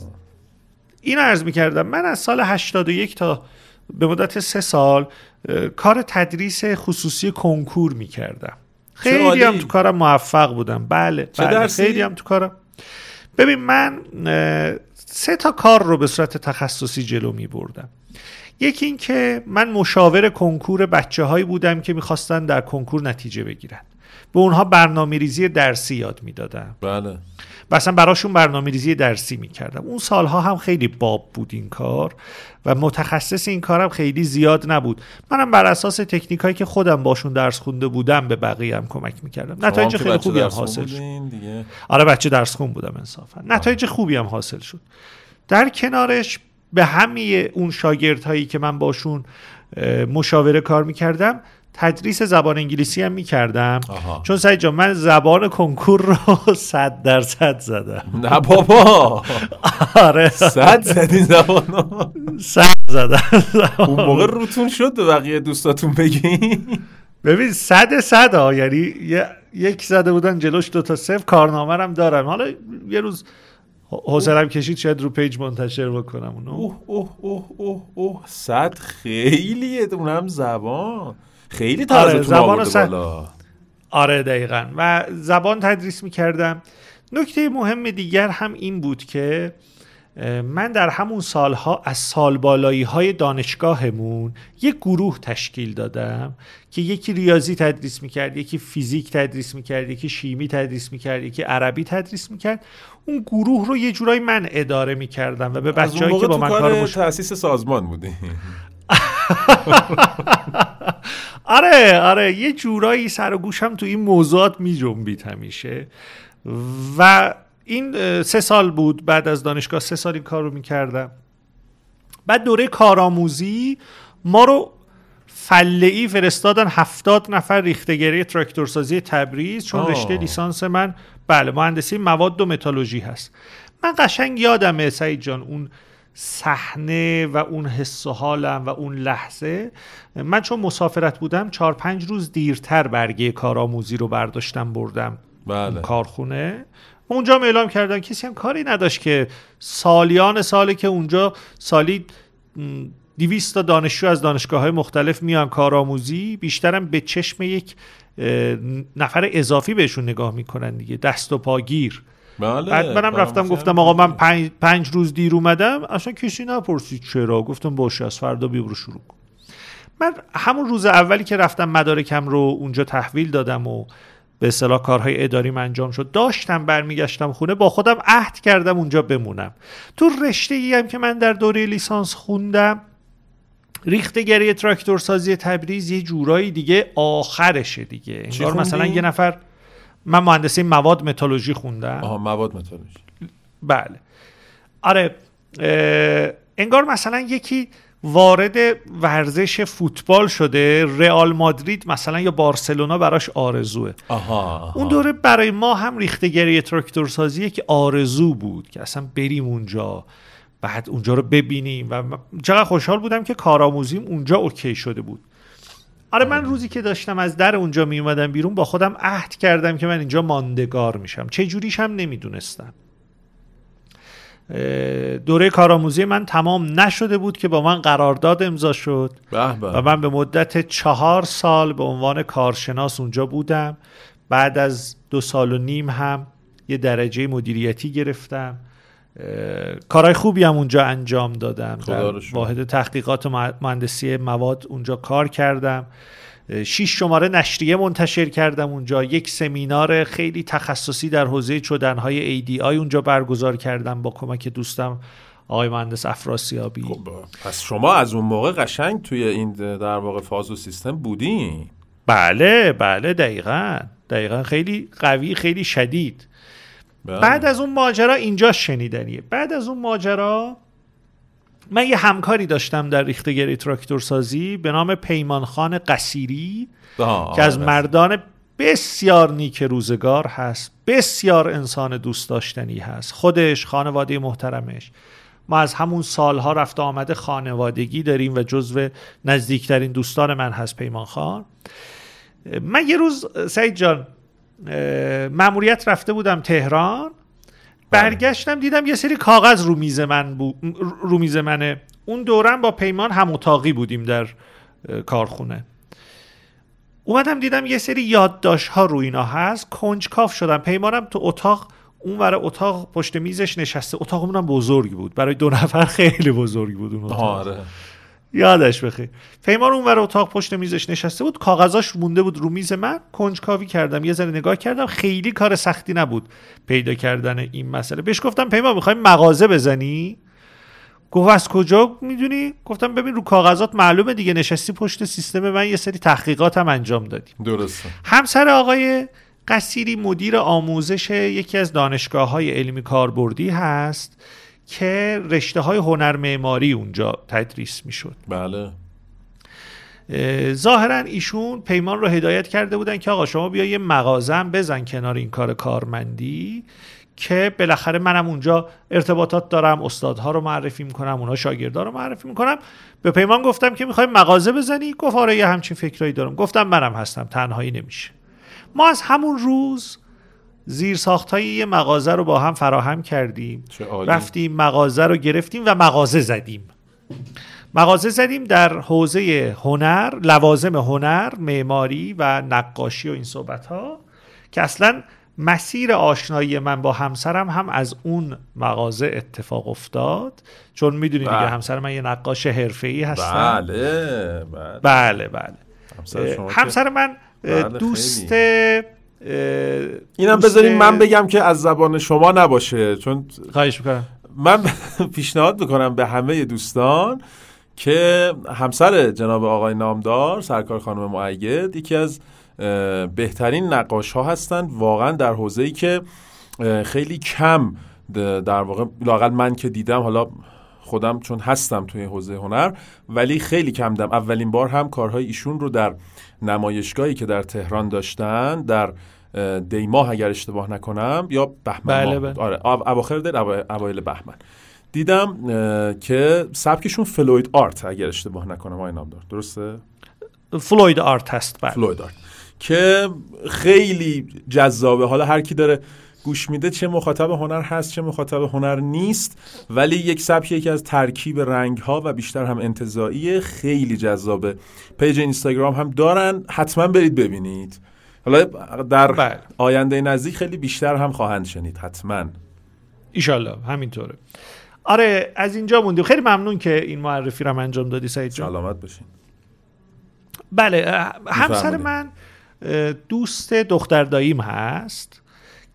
این عرض می‌کردم. من از سال 81 تا به مدت سه سال کار تدریس خصوصی کنکور می‌کردم. خیلی هم تو کارم موفق بودم. بله, بله خیلی هم تو کارم. ببین من سه تا کار رو به صورت تخصصی جلو می بردم یکی این که من مشاور کنکور بچه هایی بودم که می‌خواستن در کنکور نتیجه بگیرن. به اونها برنامه ریزی درسی یاد می‌دادم. بله. و اصلا براشون برنامه ریزی درسی می‌کردم. اون سالها هم خیلی باب بود این کار و متخصص این کارم خیلی زیاد نبود. منم بر اساس تکنیک هایی که خودم باشون درس خونده بودم به بقیه هم کمک می‌کردم. نتایج خیلی خوبی هم حاصل شد. آره بچه درس خون بودم انصافا. نتایج خوبی هم حاصل شد. در کنارش به همه اون شاگردهایی که من باشون مشاوره کار می‌کردم تدریس زبان انگلیسی هم می‌کردم. چون سعید جان من زبان کنکور رو صد درصد زدم. نه بابا. آره. صد زدی زبان صد زدم. اون موقع روتون شد به بقیه دوستاتون بگی ببین صد صد ها یعنی یک زده بودن جلوش دو تا صفر. کارنامه هم دارم. حالا یه روز حوصلم کشید شاید رو پیج منتشر بکنم اونو. اوه اوه اوه اوه اوه. صد خیلیه اونم زبان. خیلی تازه آره زبان بالا. آره دقیقا. و زبان تدریس می‌کردم. نکته مهم دیگر هم این بود که من در همون سالها از سالبالایی های دانشگاهمون یک گروه تشکیل دادم که یکی ریاضی تدریس می‌کرد یکی فیزیک تدریس می‌کرد یکی شیمی تدریس می‌کرد یکی عربی تدریس می‌کرد. اون گروه رو یه جورایی من اداره می‌کردم و به بچه‌هایی که با من کار. تاسیس سازمان بودی. آره آره یه جورایی سر و گوشم تو این موضوعات می جنبید همیشه. و این سه سال بود بعد از دانشگاه سه سال این کار رو می‌کردم. بعد دوره کارآموزی ما رو فله ای فرستادن هفتاد نفر ریختگری تراکتورسازی تبریز چون آه. رشته لیسانس من بله مهندسی مواد و متالوژی هست. من قشنگ یادمه سعید جان اون صحنه و اون حس و حالم و اون لحظه من چون مسافرت بودم چهار پنج روز دیرتر برگه کارآموزی رو برداشتم بردم بله. کارخونه اونجا اعلام کردن کسی هم کاری نداشت که سالیان سالی که اونجا سالی 200 تا دانشجو از دانشگاه های مختلف میان کارآموزی بیشترم به چشم یک نفر اضافی بهشون نگاه می‌کنن دیگه دست و پاگیر بله بعد منم رفتم گفتم آقا من پنج, پنج روز دیر اومدم اصلا کسی نپرسید چرا؟ گفتم باشه از فردا بیبرو شروع کن. من همون روز اولی که رفتم مدارکم رو اونجا تحویل دادم و به اصطلاح کارهای اداریم انجام شد داشتم برمیگشتم خونه با خودم عهد کردم اونجا بمونم. تو رشته ای هم که من در دوره لیسانس خوندم ریختگری تراکتور سازی تبریز یه جورایی دیگه آخرشه دیگه. انگار مثلا یه نفر من مهندسی مواد متالوژی خوندم. آها مواد متالوژی. بله. آره انگار مثلا یکی وارد ورزش فوتبال شده رئال مادرید مثلا یا بارسلونا براش آرزوه. آها, اون دوره برای ما هم ریختگری تراکتور سازی که آرزو بود که اصلا بریم اونجا بعد اونجا رو ببینیم و چقدر خوشحال بودم که کارآموزیم اونجا اوکی شده بود. آره من روزی که داشتم از در اونجا می اومدم بیرون با خودم عهد کردم که من اینجا ماندگار میشم. چه جوریش هم نمی‌دونستم. دوره کارآموزی من تمام نشده بود که با من قرارداد امضا شد. و من به مدت چهار سال به عنوان کارشناس اونجا بودم. بعد از دو سال و نیم هم یه درجه مدیریتی گرفتم. کارهای خوبی هم اونجا انجام دادم. در واحد تحقیقات مهندسی مواد اونجا کار کردم. شیش شماره نشریه منتشر کردم اونجا. یک سمینار خیلی تخصصی در حوزه چدنهای ADI اونجا برگزار کردم با کمک دوستم آقای مهندس افراسیابی. خب پس شما از اون موقع قشنگ توی این در واقع فاز و سیستم بودین. بله بله دقیقا. دقیقا خیلی قوی خیلی شدید. بله. بعد از اون ماجرا اینجا شنیدنیه. بعد از اون ماجرا من یه همکاری داشتم در ریختگری تراکتور سازی به نام پیمان خان قصیری که از مردان بسیار نیک روزگار هست بسیار انسان دوست داشتنی هست. خودش خانواده محترمش. ما از همون سالها رفت آمده خانوادگی داریم و جزو نزدیکترین دوستان من هست پیمان خان من یه روز سعید جان مأموریت رفته بودم تهران. برگشتم دیدم یه سری کاغذ رو میز من بو... رو میز منه. اون دورم با پیمان هم اتاقی بودیم در کارخونه. اومدم دیدم یه سری یادداشت ها رو اینا هست. کنجکاف شدم. پیمانم تو اتاق اون ور اتاق پشت میزش نشسته. اتاقمون هم بزرگ بود. برای دو نفر خیلی بزرگ بود اون اتاق. آره. یادش بخیر. پیمان اون ور اتاق پشت میزش نشسته بود کاغذاش مونده بود رو میز من کنجکاوی کردم یه ذره نگاه کردم خیلی کار سختی نبود پیدا کردن این مسئله. بهش گفتم پیمان می‌خوایم مغازه بزنی؟ گفت از کجا می‌دونی؟ گفتم ببین رو کاغذات معلومه دیگه نشستی پشت سیستم من یه سری تحقیقات هم انجام دادیم درسته. همسر آقای قصیری مدیر آموزش یکی از دانشگاه های علمی کاربردی هست. که رشته های هنر معماری اونجا تدریس می‌شد. بله. ظاهرا ایشون پیمان رو هدایت کرده بودن که آقا شما بیا یه مغازم بزن کنار این کار کارمندی که بالاخره منم اونجا ارتباطات دارم استادها رو معرفی می‌کنم اونا شاگردا رو معرفی می‌کنم. به پیمان گفتم که می‌خوای مغازه بزنی؟ گفت آره یه همچین فکرایی دارم. گفتم منم هستم تنهایی نمیشه. ما از همون روز زیر های یه مغازه رو با هم فراهم کردیم. رفتیم مغازه رو گرفتیم و مغازه زدیم. مغازه زدیم در حوزه هنر لوازم هنر معماری و نقاشی و این صحبت ها که اصلا مسیر آشنایی من با همسرم هم از اون مغازه اتفاق افتاد. چون می‌دونی دیگه بله. همسر من یه نقاش حرفه‌ای هستن. بله بله. بله, بله. همسر, من بله، دوست اینم بذاریم من بگم که از زبان شما نباشه چون خواهش می‌کنم. من پیشنهاد می‌کنم به همه دوستان که همسر جناب آقای نامدار سرکار خانم معید یکی از بهترین نقاش ها هستند واقعا در حوزه ای که خیلی کم در واقع لاقل من که دیدم حالا خودم چون هستم توی حوزه هنر ولی خیلی کم دم اولین بار هم کارهای ایشون رو در نمایشگاهی که در تهران داشتن در دیماه اگر اشتباه نکنم یا بهمن بله بله. آره اواخر دل اوایل بهمن. دیدم که سبکشون فلوید آرت اگر اشتباه نکنم. آقای نامدار درسته؟ fluid art هست بله. fluid art. که خیلی جذابه. حالا هر کی داره گوش میده چه مخاطب هنر هست چه مخاطب هنر نیست. ولی یک سبک یکی از ترکیب رنگ ها و بیشتر هم انتزاعی خیلی جذابه. page اینستاگرام هم دارن. حتما برید ببینید. حالا در بله. آینده نزدیک خیلی بیشتر هم خواهند شنید. حتما. ایشالله. همینطوره. آره از اینجا موندیم. خیلی ممنون که این معرفی رو انجام دادی سعید جان. سلامت بشین بله همسر من دوست دختر داییم هست.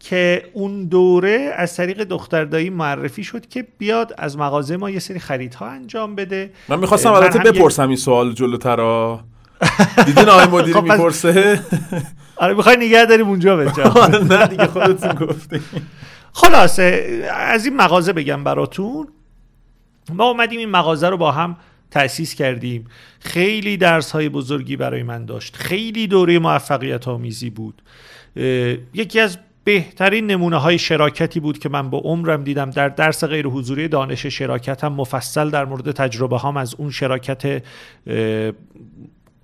که اون دوره از طریق دختر دایی معرفی شد که بیاد از مغازه ما یه سری خریدها انجام بده. من می‌خواستم البته بپرسم این سوال جلوترا دیدین آقای مدیری خب می‌پرسه؟ آره می‌خوای نگه داریم اونجا به آره، نه دیگه خودتون گفتیم خلاصه از این مغازه بگم براتون. ما اومدیم این مغازه رو با هم تأسیس کردیم. خیلی درس های بزرگی برای من داشت. خیلی دوره موفقیت آمیزی بود یکی از بهترین نمونه های شراکتی بود که من با عمرم دیدم. در درس غیر حضوری دانش شراکت هم مفصل در مورد تجربه هم از اون شراکت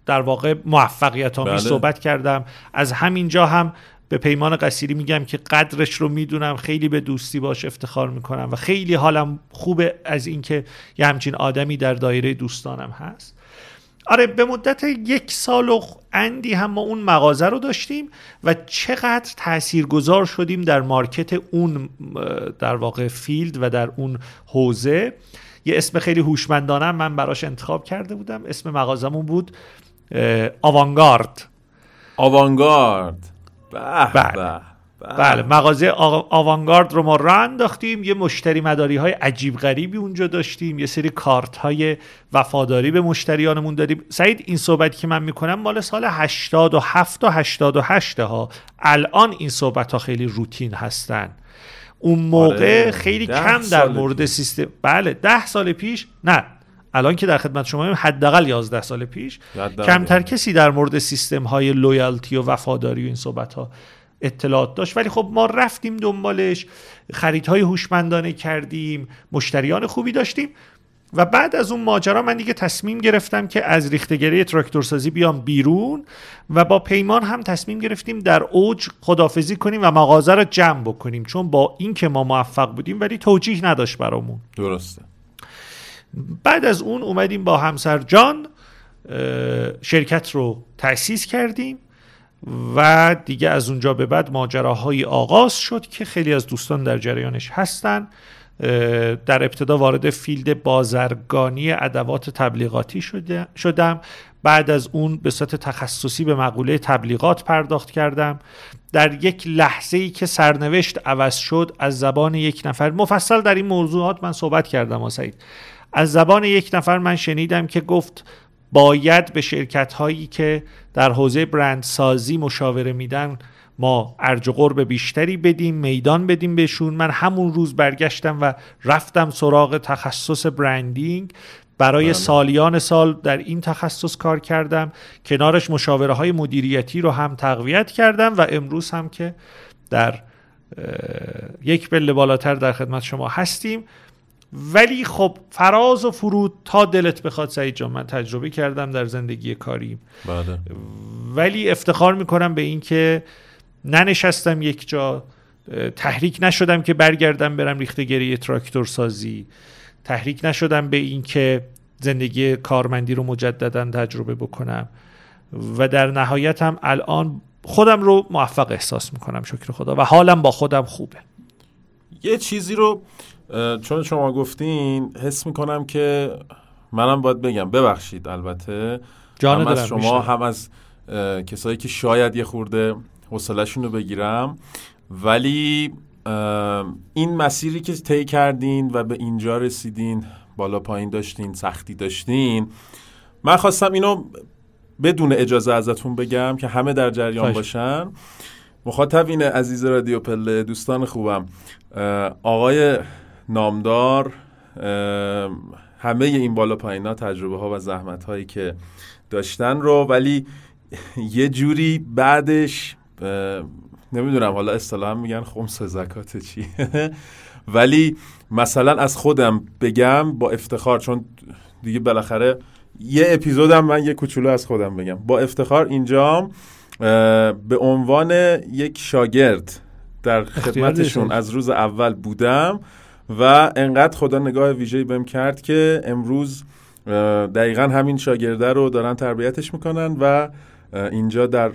در واقع موفقیت بله. صحبت کردم. از همینجا هم به پیمان قصیری میگم که قدرش رو می‌دونم خیلی به دوستی باش افتخار می‌کنم و خیلی حالم خوبه از اینکه یه همچین آدمی در دایره دوستانم هست. آره به مدت یک سال و اندی هم ما اون مغازه رو داشتیم و چقدر تاثیرگذار شدیم در market اون در واقع field و در اون حوزه. یه اسم خیلی هوشمندانه من براش انتخاب کرده بودم. اسم مغازمون بود آوانگارد. آوانگارد. بله. بله. مغازه آوانگارد رو ما را انداختیم یه مشتری مداری های عجیب غریبی اونجا داشتیم یه سری کارت های وفاداری به مشتریانمون داریم سعید این صحبتی که من می‌کنم مال سال 87 تا 88 ها. الان این صحبت ها خیلی روتین هستن. اون موقع آره، خیلی کم در مورد سیستم بله ده سال پیش نه. الان که در خدمت شما حداقل 11 سال پیش. کمتر کسی در مورد سیستم های لویالتی و وفاداری و این صحبت ها اطلاعات داشت. ولی خب ما رفتیم دنبالش خریدهای هوشمندانه کردیم مشتریان خوبی داشتیم. و بعد از اون ماجرا من دیگه تصمیم گرفتم که از ریختگری تراکتورسازی بیام بیرون و با پیمان هم تصمیم گرفتیم در اوج خدافزی کنیم و مغازه رو جمع بکنیم. چون با این که ما موفق بودیم ولی توجیه نداشت برامون. درسته. بعد از اون اومدیم با همسر جان شرکت رو تأسیس کردیم. و دیگه از اونجا به بعد ماجراهایی آغاز شد که خیلی از دوستان در جریانش هستن. در ابتدا وارد فیلد بازرگانی ادوات تبلیغاتی شدم. بعد از اون به صورت تخصصی به مقوله تبلیغات پرداخت کردم. در یک لحظه ای که سرنوشت عوض شد از زبان یک نفر مفصل در این موضوعات من صحبت کردم آسایید از زبان یک نفر من شنیدم که گفت باید به شرکت هایی که در حوزه برندسازی مشاوره میدن ما ارج و قرب بیشتری بدیم میدان بدیم بهشون. من همون روز برگشتم و رفتم سراغ تخصص برندینگ. برای بله. سالیان سال در این تخصص کار کردم. کنارش مشاوره های مدیریتی رو هم تقویت کردم و امروز هم که در یک بله بالاتر در خدمت شما هستیم. ولی خب فراز و فرود تا دلت بخواد سعید جان من تجربه کردم در زندگی کاریم بله. ولی افتخار می‌کنم به اینکه ننشستم یک جا تحریک نشدم که برگردم برم ریختگری تراکتور سازی. تحریک نشدم به اینکه زندگی کارمندی رو مجددا تجربه بکنم. و در نهایت هم الان خودم رو موفق احساس می‌کنم. شکر خدا. و حالم با خودم خوبه. یه چیزی رو چون شما گفتین حس می‌کنم که منم باید بگم ببخشید البته. جان هم از شما هم از کسایی که شاید یه خورده حوصله‌شون رو بگیرم. ولی این مسیری که طی کردین و به اینجا رسیدین بالا پایین داشتین سختی داشتین من خواستم اینو بدون اجازه ازتون بگم که همه در جریان باشن. مخاطبین عزیز رادیو پله دوستان خوبم آقای نامدار همه این بالا پایین ها تجربه ها و زحمت هایی که داشتن رو ولی یه جوری بعدش نمی‌دونم حالا اصطلاحا میگن خمس زکات چی؟ ولی مثلا از خودم بگم با افتخار چون دیگه بالاخره یه اپیزودم من یه کوچولو از خودم بگم. با افتخار اینجام به عنوان یک شاگرد در خدمتشون از روز اول بودم. و انقدر خدا نگاه ویژه‌ای بهم کرد که امروز دقیقا همین شاگرده رو دارن تربیتش می‌کنن و اینجا در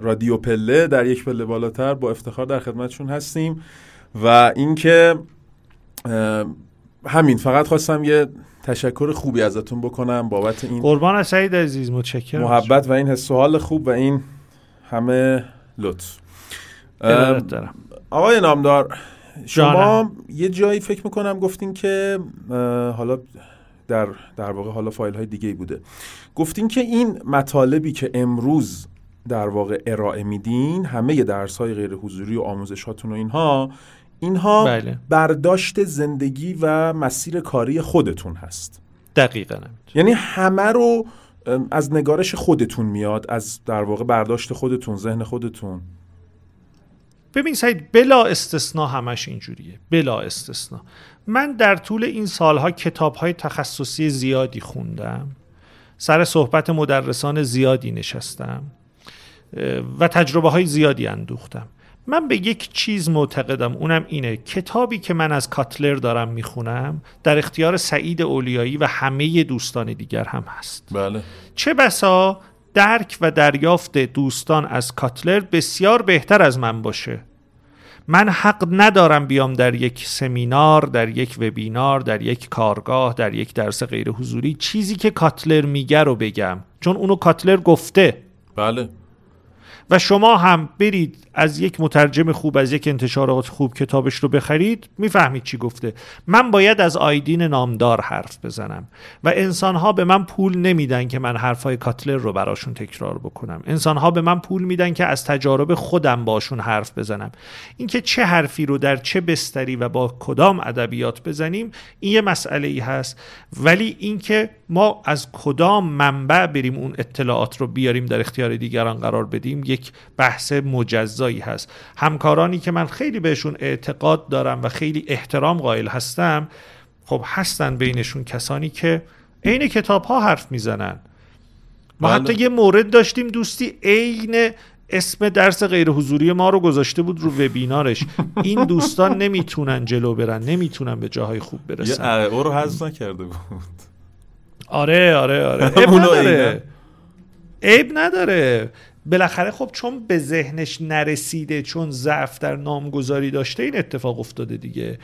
رادیو پله در یک پله بالاتر با افتخار در خدمتشون هستیم و اینکه همین فقط خواستم یه تشکر خوبی ازتون بکنم بابت این قربان سعید عزیز متشکرم. محبت و این حس و حال خوب و این همه لطف. دارم. آقای نامدار شما یه جایی فکر می‌کنم گفتین که حالا در در واقع حالا فایل های دیگه بوده. گفتین که این مطالبی که امروز در واقع ارائه میدین همه درس های غیر حضوری و آموزشاتون و اینها اینها بله. برداشت زندگی و مسیر کاری خودتون هست. دقیقا. یعنی همه رو از نگارش خودتون میاد از در واقع برداشت خودتون ذهن خودتون. ببین سعید بلا استثنا همش اینجوریه. بلا استثنا. من در طول این سالها کتاب های تخصصی زیادی خوندم. سر صحبت مدرسان زیادی نشستم و تجربه های زیادی اندوختم. من به یک چیز معتقدم اونم اینه. کتابی که من از کاتلر دارم می‌خونم در اختیار سعید اولیایی و همه دوستان دیگر هم هست. بله. چه بسا درک و دریافت دوستان از کاتلر بسیار بهتر از من باشه. من حق ندارم بیام در یک سمینار در یک وبینار در یک کارگاه در یک درس غیر حضوری چیزی که کاتلر میگه رو بگم. چون اونو کاتلر گفته. بله. و شما هم برید از یک مترجم خوب از یک انتشارات خوب کتابش رو بخرید می‌فهمید چی گفته. من باید از آیدین نامدار حرف بزنم و انسانها به من پول نمیدن که من حرفای کاتلر رو براشون تکرار بکنم. انسانها به من پول میدن که از تجارب خودم باشون حرف بزنم. اینکه چه حرفی رو در چه بستری و با کدام ادبیات بزنیم این یه مسئله ای هست. ولی اینکه ما از کدام منبع بریم اون اطلاعات رو بیاریم در اختیار دیگران قرار بدیم یک بحث مجزایی هست. همکارانی که من خیلی بهشون اعتقاد دارم و خیلی احترام قائل هستم خب هستن بینشون کسانی که عین کتاب ها حرف می‌زنن. ما بله. حتی یه مورد داشتیم دوستی عین اسم درس غیر حضوری ما رو گذاشته بود رو وبینارش. این دوستان نمی‌تونن جلو برن نمی‌تونن به جاهای خوب برسن. او رو حذف نکرده بود. آره آره آره. عیب نداره. عیب نداره. بالاخره خب چون به ذهنش نرسیده چون ضعف در نامگذاری داشته این اتفاق افتاده دیگه.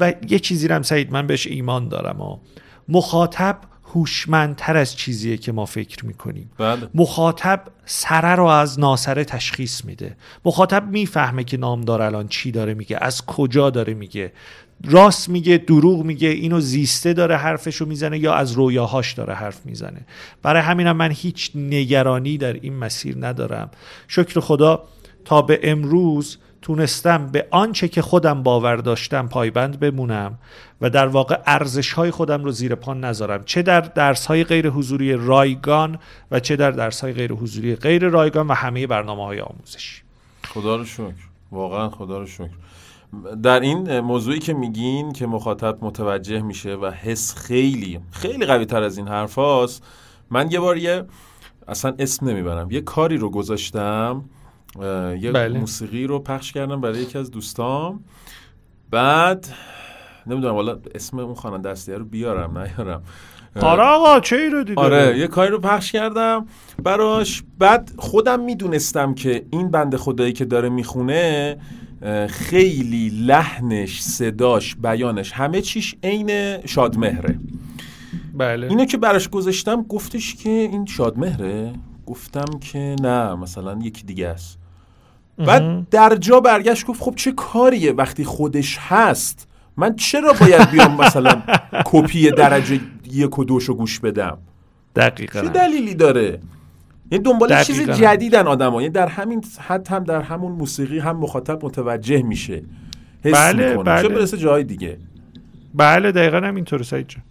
و یه چیزی هم سعید من بهش ایمان دارم ها. مخاطب هوشمندتر از چیزیه که ما فکر می‌کنیم. بله. مخاطب سره رو از ناسره تشخیص میده. مخاطب می‌فهمه که نامدار الان چی داره میگه از کجا داره میگه. راست میگه دروغ میگه اینو زیسته داره حرفشو می‌زنه یا از رویاهاش داره حرف می‌زنه. برای همینم من هیچ نگرانی در این مسیر ندارم. شکر خدا تا به امروز تونستم به آنچه که خودم باور داشتم پایبند بمونم و در واقع ارزش های خودم رو زیر پا نذارم. چه در درس های غیر حضوری رایگان و چه در درس های غیر حضوری غیر رایگان و همه برنامه های آموزشی. خدا رو شکر. واقعا خدا رو شکر. در این موضوعی که میگین که مخاطب متوجه میشه و حس خیلی خیلی قوی تر از این حرف هاست من یه بار یه اصلا اسم نمی‌برم. یه کاری رو گذاشتم یه بله. موسیقی رو پخش کردم برای یکی از دوستام. بعد نمی‌دونم والا اسم اون خواننده اصلی رو بیارم نیارم. آره آقا چه رو دیده آره یه کاری رو پخش کردم براش. بعد خودم می‌دونستم که این بند خدایی که داره می‌خونه خیلی لحنش صداش بیانش همه چیش عین شادمهره. بله. اینو که براش گذاشتم گفتش که این شادمهره؟ گفتم که نه مثلا یکی دیگه است. بعد در جا برگشت گفت خب چه کاریه؟ وقتی خودش هست من چرا باید بیام مثلا کپی درجه یک و دوشو گوش بدم؟ دقیقا. چه دلیلی داره؟ یعنی دنبال چیز. جدیدن آدم یعنی در همین حد هم در همون موسیقی هم مخاطب متوجه میشه حس بله، می‌کنه. بله. چه برسه جای دیگه. بله دقیقا همینطوره سعید جان.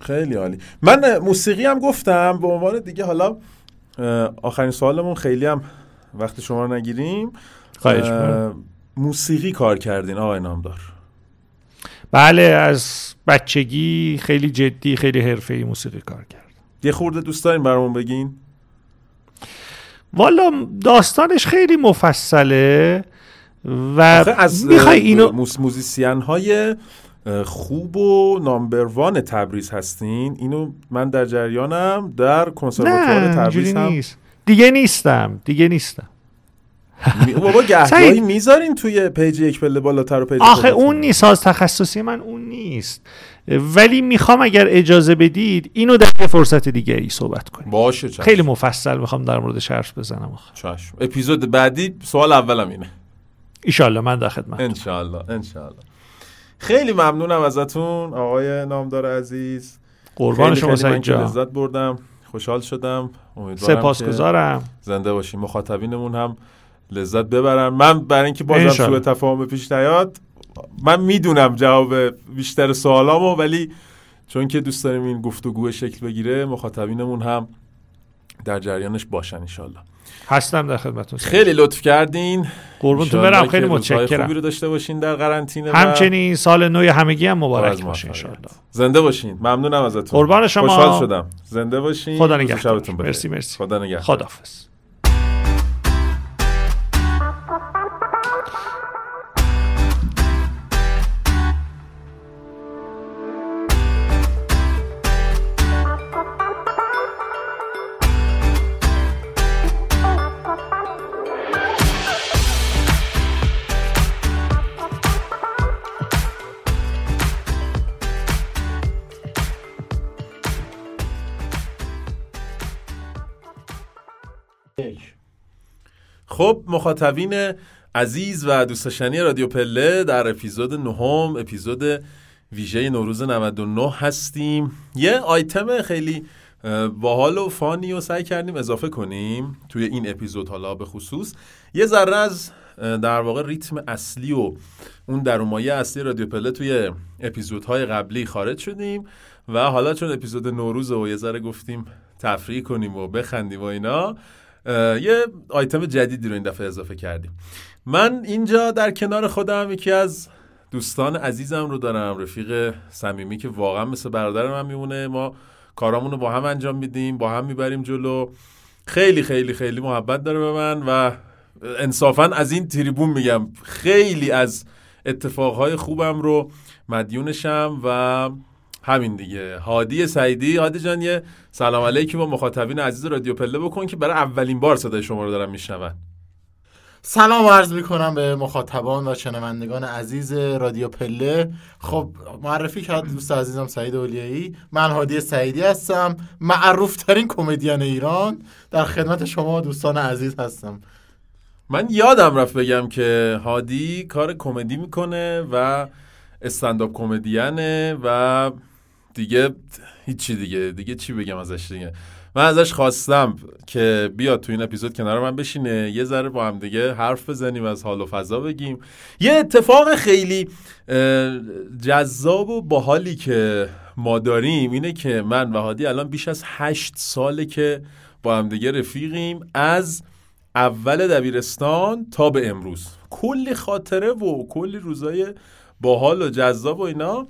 خیلی عالی. من موسیقی هم گفتم به عنوان دیگه حالا آخرین سوالمون خیلی هم وقت شما رو نگیریم. خواهش. موسیقی کار کردین آقای نامدار؟ بله از بچگی خیلی جدی خیلی حرفه‌ای موسیقی کار کرد. یه خورده دوست دارین برامون بگین؟ والا داستانش خیلی مفصله و از می‌خوای اینو موس موزیسین های خوب و number one تبریز هستین اینو من در جریانم در کنسرواتوار تبریز هم نیست دیگه نیستم دیگه نیستم بابا گهگاهی. می‌ذارین توی page یک پله بالاتر و page آخه. اون نیست ساز تخصصی من اون نیست ولی می‌خوام اگر اجازه بدید اینو در یه فرصت دیگه ای صحبت کنیم. باشه چشم. خیلی مفصل می‌خوام در موردش حرف بزنم آخه. چشم. اپیزود بعدی سوال اولم اینه. ایشالله من در خدمت انشالله انشالله خیلی ممنونم ازتون آقای نامدار عزیز. قربان شما سعید جان. لذت بردم. خوشحال شدم. امیدوارم سپاسگزارم. زنده باشیم. مخاطبینمون هم لذت ببرن. من برای اینکه بازم. سوء تفاهم پیش نیاد من می‌دونم جواب بیشتر سوالامو ولی چون که دوست داریم این گفتگو شکل بگیره مخاطبینمون هم در جریانش باشن انشالله هستم در خدمتتون. خیلی لطف کردین. قربونتون برم خیلی روزهای خوبی متشکرم رو داشته باشین در قرنطینه همچنین سال نو همگی هم مبارک باشه. انشالله زنده باشین. ممنونم ازتون. قربان شما. خوشحال شدم. زنده باشین. خدا روز و نگهدار. شبتون بخیر. مرسی، مرسی. خدا نگهدار. خداحافظ. خب مخاطبین عزیز و دوست داشتنی رادیو پله در اپیزود نهم اپیزود ویژه نوروز 99 هستیم. یه آیتم خیلی باحال و فانی و سعی کردیم اضافه کنیم توی این اپیزود حالا به خصوص. یه ذره از در واقع ریتم اصلی و اون درونمایه اصلی رادیو پله توی اپیزودهای قبلی خارج شدیم و حالا چون اپیزود نوروز و یه ذره گفتیم تفریح کنیم و بخندیم و اینا یه آیتم جدیدی رو این دفعه اضافه کردیم. من اینجا در کنار خودم یکی از دوستان عزیزم رو دارم رفیق صمیمی که واقعا مثل برادر من میمونه. ما کارامون رو با هم انجام میدیم با هم می‌بریم جلو. خیلی خیلی خیلی محبت داره به من و انصافا از این تریبون میگم. خیلی از اتفاقهای خوبم رو مدیونشم و همین دیگه. هادی سعیدی هادی جان یه سلام علیکی با مخاطبین عزیز رادیو پله بکن که برای اولین بار صدای شما رو دارم میشنون. سلام عرض می کنم به مخاطبان و شنوندگان عزیز رادیو پله. خب معرفی کرد دوست عزیزم سعید اولیایی. من هادی سعیدی هستم معروف ترین کمدین ایران. در خدمت شما دوستان عزیز هستم. من یادم رفت بگم که هادی کار کمدی می‌کنه و استنداپ کمدینه و دیگه هیچی دیگه دیگه چی بگم ازش دیگه؟ من ازش خواستم که بیاد تو این اپیزود کنار من بشینه یه ذره با هم دیگه حرف بزنیم از حال و فضا بگیم. یه اتفاق خیلی جذاب و باحالی که ما داریم اینه که من و هادی الان بیش از هشت ساله که با هم دیگه رفیقیم از اول دبیرستان تا به امروز. کلی خاطره و کلی روزای باحال و جذاب و اینا.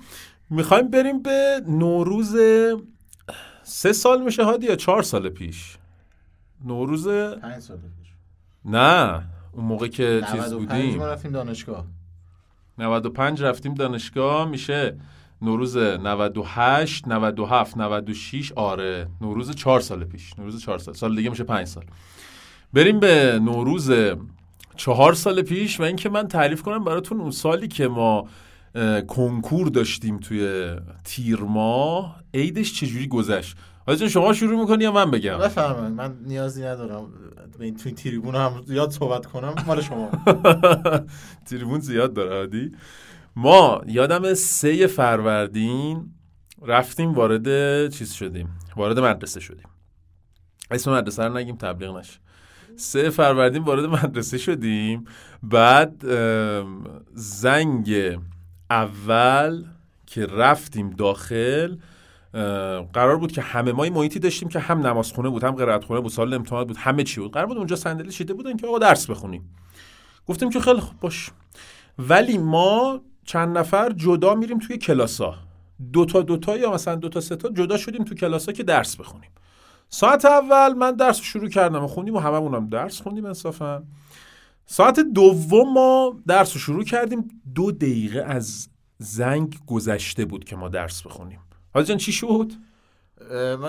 می‌خوایم بریم به نوروز سه سال میشه هادی یا چهار سال پیش؟ نوروز پنج سال پیش. نه اون موقع که چیز 95 بودیم ما رفتیم دانشگاه. 95 رفتیم دانشگاه میشه نوروز 98 97 96 آره نوروز چهار سال پیش نوروز چهار سال سال دیگه میشه پنج سال. بریم به نوروز چهار سال پیش و اینکه من تعریف کنم براتون اون سالی که ما کنکور داشتیم توی تیر ماه. عیدش چجوری گذشت؟ حالا شما شروع می‌کنی یا من بگم؟ بفرمایید. من نیازی ندارم به این توی تریبون هم زیاد صحبت کنم مال شما. تریبون زیاد داره عادی. ما یادم سه فروردین رفتیم وارد چیز شدیم؟ وارد مدرسه شدیم. اسم مدرسه رو نگیم تبلیغ نشه. سه فروردین وارد مدرسه شدیم. بعد زنگ اول که رفتیم داخل قرار بود که همه ما محیطی داشتیم که هم نمازخونه بود هم قرائت خونه بود سال امتحانات بود همه چی بود. قرار بود اونجا صندلی چیده بودن که آقا درس بخونیم. گفتیم که خیلی خوب باش. ولی ما چند نفر جدا میریم توی کلاسا دوتا دوتا یا مثلا دوتا سه تا جدا شدیم تو کلاسا که درس بخونیم. ساعت اول من درس شروع کردم و خوندیم و هممونم درس خوندیم انصافا. ساعت دوم ما درس رو شروع کردیم. دو دقیقه از زنگ گذشته بود که ما درس بخونیم. حالا جان چی شد؟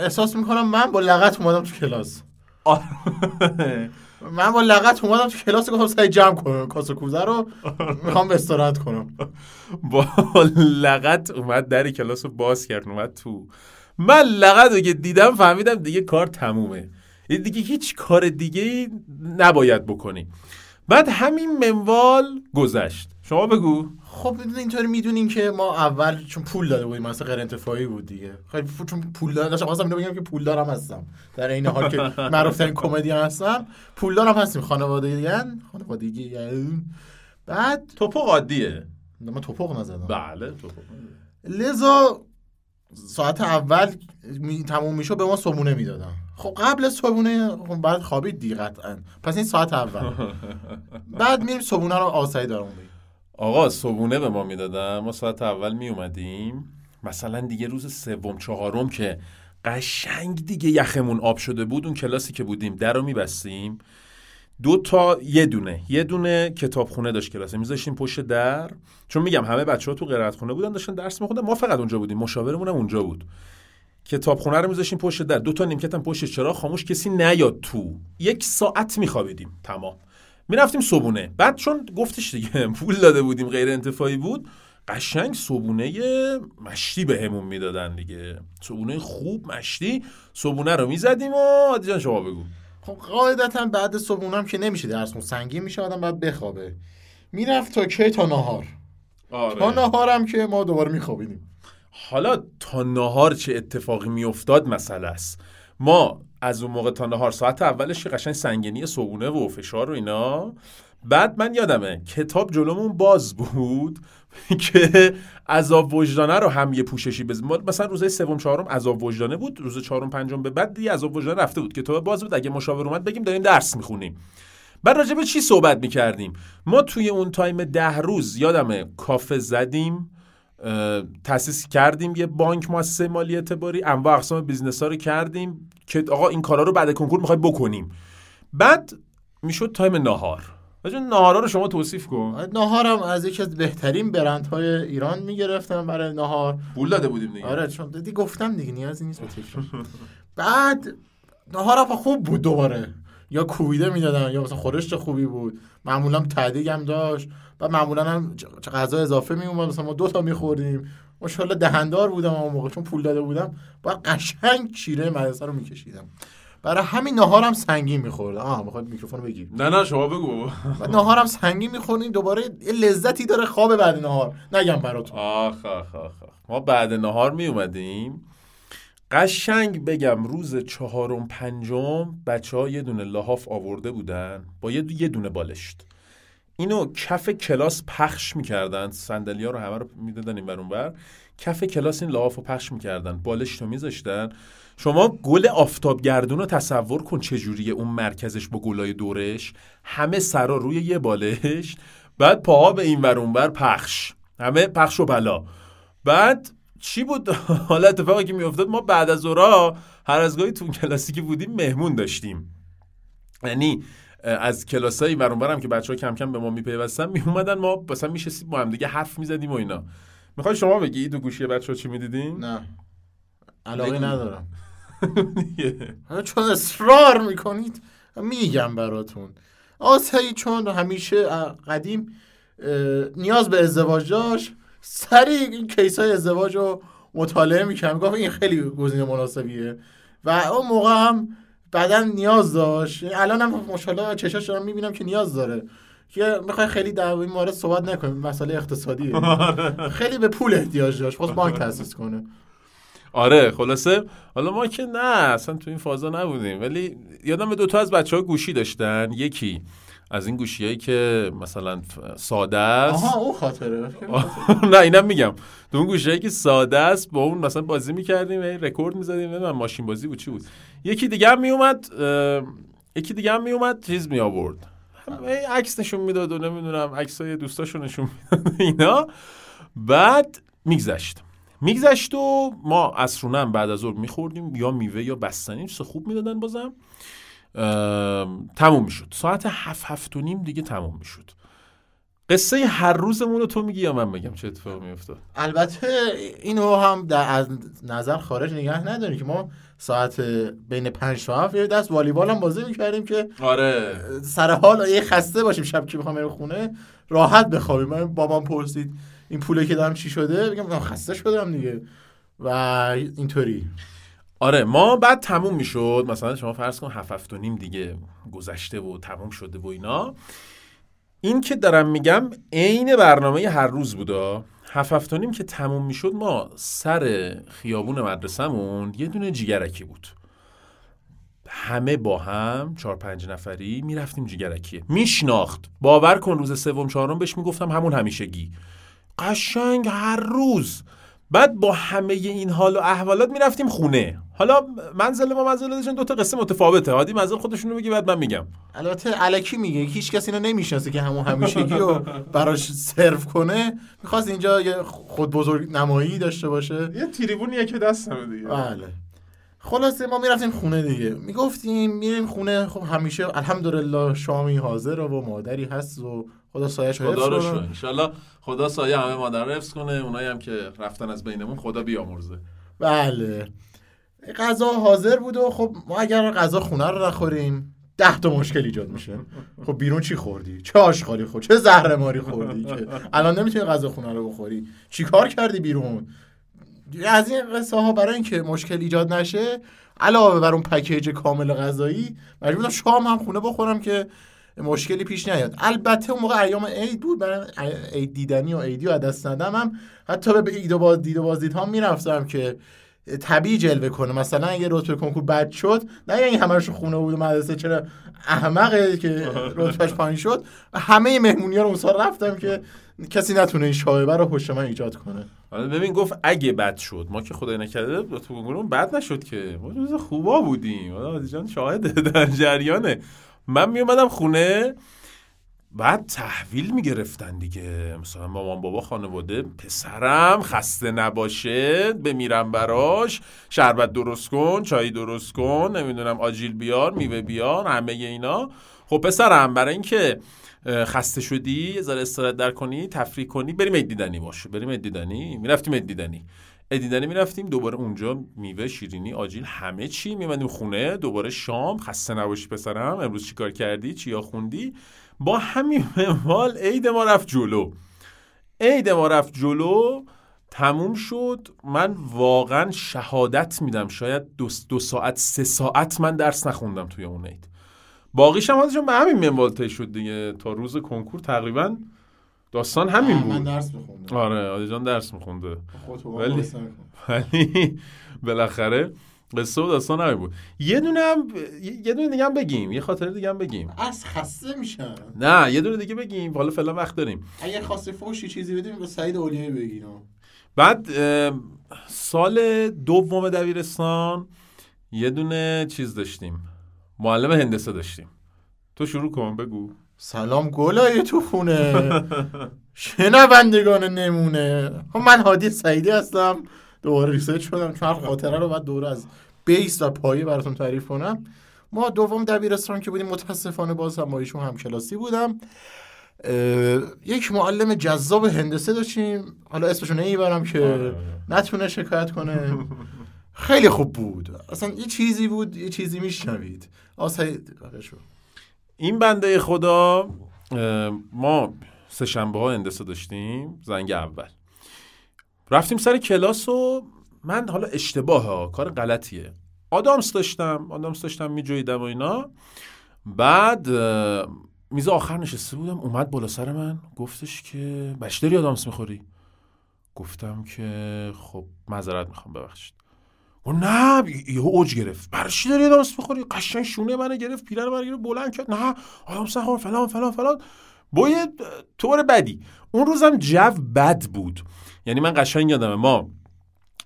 احساس می‌کنم من با لغت اومدم تو کلاس. من با لغت اومدم تو کلاس گفتم سعی جمع کنم کاسه کوزه رو می‌خوام استراحت کنم. با لغت اومد در کلاس رو باز کرد اومد تو. من لغت رو که دیدم فهمیدم دیگه کار تمومه. دیگه هیچ کار دیگه نباید بکنی. بعد همین منوال گذشت. شما بگو. خب اینطوری می‌دونین که ما اول چون پول داده بودیم مثلا غیر انتفاعی بود دیگه. خیلی چون پول دار داشتم خواستم بگم که پول دارم هستم. در این حال که معروف ترین کمدی هستم پول دارم هستیم خانوادگی خانوادگی بعد توپق عادیه. من توپق نزدم. بله توپق. لذا ساعت اول می تموم میشو به ما صبونه می‌دادن. خب قبل صبونه خب بعد خوابید دی قطعا. پس این ساعت اول. بعد میریم صبونه رو آسایی دارم آقا صبونه به ما می‌دادن. ما ساعت اول می اومدیم مثلا دیگه روز سوم چهارم که قشنگ دیگه یخمون آب شده بود اون کلاسی که بودیم در رو میبستیم. دو تا یه دونه. یه دونه کتابخونه داشت کلاس. میذاشتیم پشت در. چون میگم همه بچه ها تو قرائت خونه بودن داشتن درس میخوندن. ما فقط اونجا بودیم. مشاورمون اونجا بود. کتابخونه رو میذاشیم پشت در. دو تا نیمکت هم پشت چرا خاموش کسی نیاد تو. یک ساعت میخوابیدیم. تمام. می‌رفتیم صبونه بعد چون گفتش دیگه پول داده بودیم غیر انتفاعی بود. قشنگ صبونه مشتی بهمون به می‌دادن دیگه. صبونه خوب مشتی. صبونه رو می‌زدیم و جان شما بگو. خب قاعدتا بعد صبحونه هم که نمیشه درس سنگین میشه آدم بعد بخوابه. می‌رفت تا کی؟ تا نهار. آره. تا نهار هم که ما دوباره میخوابیدیم. حالا تا نهار چه اتفاقی میافتاد مسئله است. ما از اون موقع تا نهار ساعت اولش قشنگ سنگینی صبونه و فشار و اینا. بعد من یادمه کتاب جلومون باز بود که عذاب وجدانه رو هم یه پوششی بزن مثلا روزای سوم چهارم عذاب وجدانه بود. روز چهارم پنجم به بعد دیگه عذاب وجدانه رفته بود. کتاب باز بود. اگه مشاور اومد بگیم داریم درس می‌خونیم. بعد راجع به چی صحبت می‌کردیم؟ ما توی اون time ده روز یادمه کافه زدیم تاسیس کردیم یه بانک مؤسسه مالی اعتباری انواع اقسام business ها رو کردیم که آقا این کارا رو بعد کنکور می‌خوای بکنیم. بعد می‌شد تایم ناهار. بچه ناهارا رو شما توصیف کن. ناهارم از یکی از بهترین برندهای ایران می‌گرفتم برای ناهار پول داده بودیم دیگه. آره چون دیگه گفتم دیگه نیازی نیست به تکرار. بعد ناهارم خوب بود دوباره. یا کویده می‌دادن یا مثلا خورشت خوبی بود. معمولا تعدیگ هم داشت. و معمولا هم غذا اضافه می اومد مثلا ما دو تا میخوردیم. ماشاءالله دهندار بودم اون موقع. چون پول داده بودم با قشنگ چیره مدرسه رو میکشیدم. برای همین نهارم سنگین می‌خورد. آه می‌خواد میکروفون بگیر. نه نه شما بگو نهارم سنگین می‌خوریم دوباره یه لذتی داره خواب بعد نهار. نگم براتون. آخ آخ آخ ما بعد نهار می اومدیم قشنگ بگم روز چهارم پنجم بچه ها یه دونه لحاف آورده بودن. با یه, یه دونه بالشت. اینو کف کلاس پخش می‌کردن. سندلی ها رو همه رو می‌دادن این برون بر کف کلاس این لحاف رو پخش می‌کردن. بالشت رو میذاشتن. شما گل آفتابگردون رو تصور کن چجوریه اون مرکزش با گلای دورش. همه سرا روی یه بالش. بعد پاها به این ور بر پخش. همه پخش و بلا. بعد چی بود؟ حالا اتفاقی که میافتاد ما بعد از اورا هر از گاهی تو کلاسی که بودیم مهمون داشتیم. یعنی از کلاسایی برام که بچه ها کم کم به ما میپیوستن میومدن ما مثلا میشستیم با هم دیگه حرف می‌زدیم و اینا. می‌خوای شما بگی؟ دو گوشی بچه ها چی می‌دیدین؟ نه. علاقه ندارم. چون اصرار می‌کنید میگم براتون. آسهی چون همیشه قدیم نیاز به ازدواج داشت. سریع این کیس های ازدواج رو مطالعه می‌کنم گفت این خیلی گزینه مناسبیه. و اون موقع هم بعدا نیاز داشت. الان هم مشاله چشاش دارم می‌بینم که نیاز داره. که می‌خوای خیلی در این مورد صحبت نکنیم. مسئله اقتصادی خیلی به پول احتیاج داشت. خواست بانک تاسیس کنه. آره خلاصه. حالا ما که نه اصلا تو این فازا نبودیم. ولی یادم دو تا از بچه ها گوشی داشتن. یکی از این گوشی هایی که مثلا ساده است. آها اون خاطره. نه اینم میگم. تو اون گوشی که ساده است با اون مثلا بازی می‌کردیم رکورد می‌زدیم. نمی‌دونم ماشین بازی بود چی بود. یکی دیگه هم میومد یکی دیگه هم میومد چیز می آورد عکس نشون می‌داد و نمی‌دونم عکس های دوستاشو نشون می‌داد اینا. بعد میگذشت. میگذشت و ما عصرونه هم بعد از ظهر میخوردیم یا میوه یا بستنی چیز خوب می‌دادن بازم. تموم می‌شد. ساعت هفت هفت و نیم دیگه تموم می‌شد. قصه هر روزمون رو تو میگی یا من بگم چه اتفاقی میافتاد؟ البته اینو هم در از نظر خارج نگه نداری که ما ساعت بین پنج تا هفت یه دست والیبال هم بازی می‌کردیم که آره. سر حال یه خسته باشیم شب که بخوام بریم خونه راحت بخوابیم. من بابام پرسید این پوله که دارم چی شده؟ من خسته شدم دیگه. و اینطوری. آره ما بعد تموم می‌شد. مثلا شما فرض کن هفت هفت و نیم دیگه گذشته و تموم شده و اینا. این که دارم میگم عین برنامه هر روز بودا هفت هفت و نیم که تموم می‌شد ما سر خیابون مدرسهمون یه دونه جیگرکی بود. همه با هم چهار پنج نفری می‌رفتیم جیگرکیه میشناخت. باور کن روز سوم چهارم بهش می‌گفتم همون همیشگی. قشنگ هر روز. بعد با همه این حال و احوالات می‌رفتیم خونه. حالا منزل ما منزل دو تا قصه متفاوته. هادی منزل خودشونو بگی بعد من میگم. البته علکی میگه. هیچ کسی اینو نمی‌شناسه که همون همیشگی رو براش سرو کنه. می‌خواست اینجا یه خود بزرگ نمایی داشته باشه. یه تریبونیه که دستمه دیگه. بله. خلاصه ما می‌رفتیم خونه دیگه. می‌گفتیم میریم خونه. خب همیشه الحمدلله شامی حاضر و مادری هست و خدا سایش خدا رو. شو انشالله خدا سایه همه مادر رو حفظ کنه. اونایی هم که رفتن از بینمون خدا بیامرزه. بله. غذا حاضر بود و خب ما اگر غذا خونه رو نخوریم ده تا مشکل ایجاد میشه. خب بیرون چی خوردی؟ چه آشغالی خوردی چه زهر ماری خوردی که الان نمی‌تونی غذا خونه رو بخوری؟ چی کار کردی بیرون؟ از این قصه ها برای اینکه مشکل ایجاد نشه علاوه بر اون پکیج کامل غذایی مجبور بودم شام هم خونه بخورم که مشکلی پیش نیاد. البته اون موقع ایام عید بود برای عید دیدنی و عیدی و دست ندم هم حتی به عید و باز دید و بازدید ها می‌رفتم که طبیعی جلوه کنه. مثلا اگه رتبه کنکور بد شد نه یعنی همش خونه بود و مدرسه چرا احمقه که رتبهش پایین شد. همه مهمونی ها رو اون سال رفتم که کسی نتونه این شایبه رو پشت من ایجاد کنه. حالا ببین گفت اگه بد شد ما که خدای نکرده تو کنکورمون بد نشد که. ما روز خوبا بودیم. جان شاهده در جریانه. من میومدم خونه بعد تحویل می‌گرفتن دیگه. مثلا مامان بابا خانواده پسرم خسته نباشه بمیرم براش. شربت درست کن چای درست کن نمی‌دونم آجیل بیار میوه بیار همه اینا. خب پسرم برای اینکه خسته شدی یه ذره استراحت در کنی تفریح کنی بریم عید دیدنی باشه. بریم عید دیدنی؟ می‌رفتیم دیدنی. عید دیدنی می‌رفتیم دوباره اونجا میوه شیرینی آجیل همه چی میمدیم خونه دوباره شام خسته نباشی پسرم امروز چیکار کردی؟ چیا خوندی؟ با همین منوال عید ما رفت جلو. عید ما رفت جلو تموم شد. من واقعا شهادت میدم شاید دو, دو ساعت سه ساعت من درس نخوندم توی اون عید. باقیش هم به همین منوال شد دیگه. تا روز کنکور تقریبا داستان همین من بود. درس بخوندم آره عادی جان درس میخونده. ولی- ولی بالاخره قصه و داستان همین بود. یه دونه هم یه دونه دیگه هم بگیم یه خاطره دیگه هم بگیم. از خسته میشن نه یه دونه دیگه بگیم. حالا فعلا وقت داریم. اگه خواستی فوشی چیزی بدیم به سعید اولیایی بگیرم. بعد سال دوم دبیرستان یه دونه چیز داشتیم. معلم هندسه داشتیم. تو شروع کن بگو. سلام گلای تو خونه شنوندگان نمونه. خب من هادی سعیدی هستم. دوباره reset شدم چون هر خاطره رو باید دوباره از base و پایه براتون تعریف کنم. ما دوم دبیرستان که بودیم متاسفانه باز هم با ایشون هم کلاسی بودم یک معلم جذاب هندسه داشتیم. حالا اسمشو نمی‌برم که نتونه شکایت کنه. خیلی خوب بود. اصلا یه چیزی بود یه چیزی میشنوید. آسای شو. این بنده خدا ما سه شنبه ها هندسه داشتیم زنگ اول. رفتیم سر کلاس و من حالا اشتباه ها کار غلطیه. آدامس داشتم آدامس داشتم میجویدم و اینا. بعد میز آخر نشسته بودم اومد بالا سر من گفتش که داری آدامس می‌خوری؟ گفتم که خب معذرت می‌خوام ببخشید. و نه یه اوج گرفت. برای چی داری آدامس می‌خوری قشنگ شونه منو گرفت پیرن منو گرفت بلند کرد. نه آدامس نخور فلان فلان فلان. با یه طور بدی. اون روزم جو بد بود. یعنی من قشنگ یادمه ما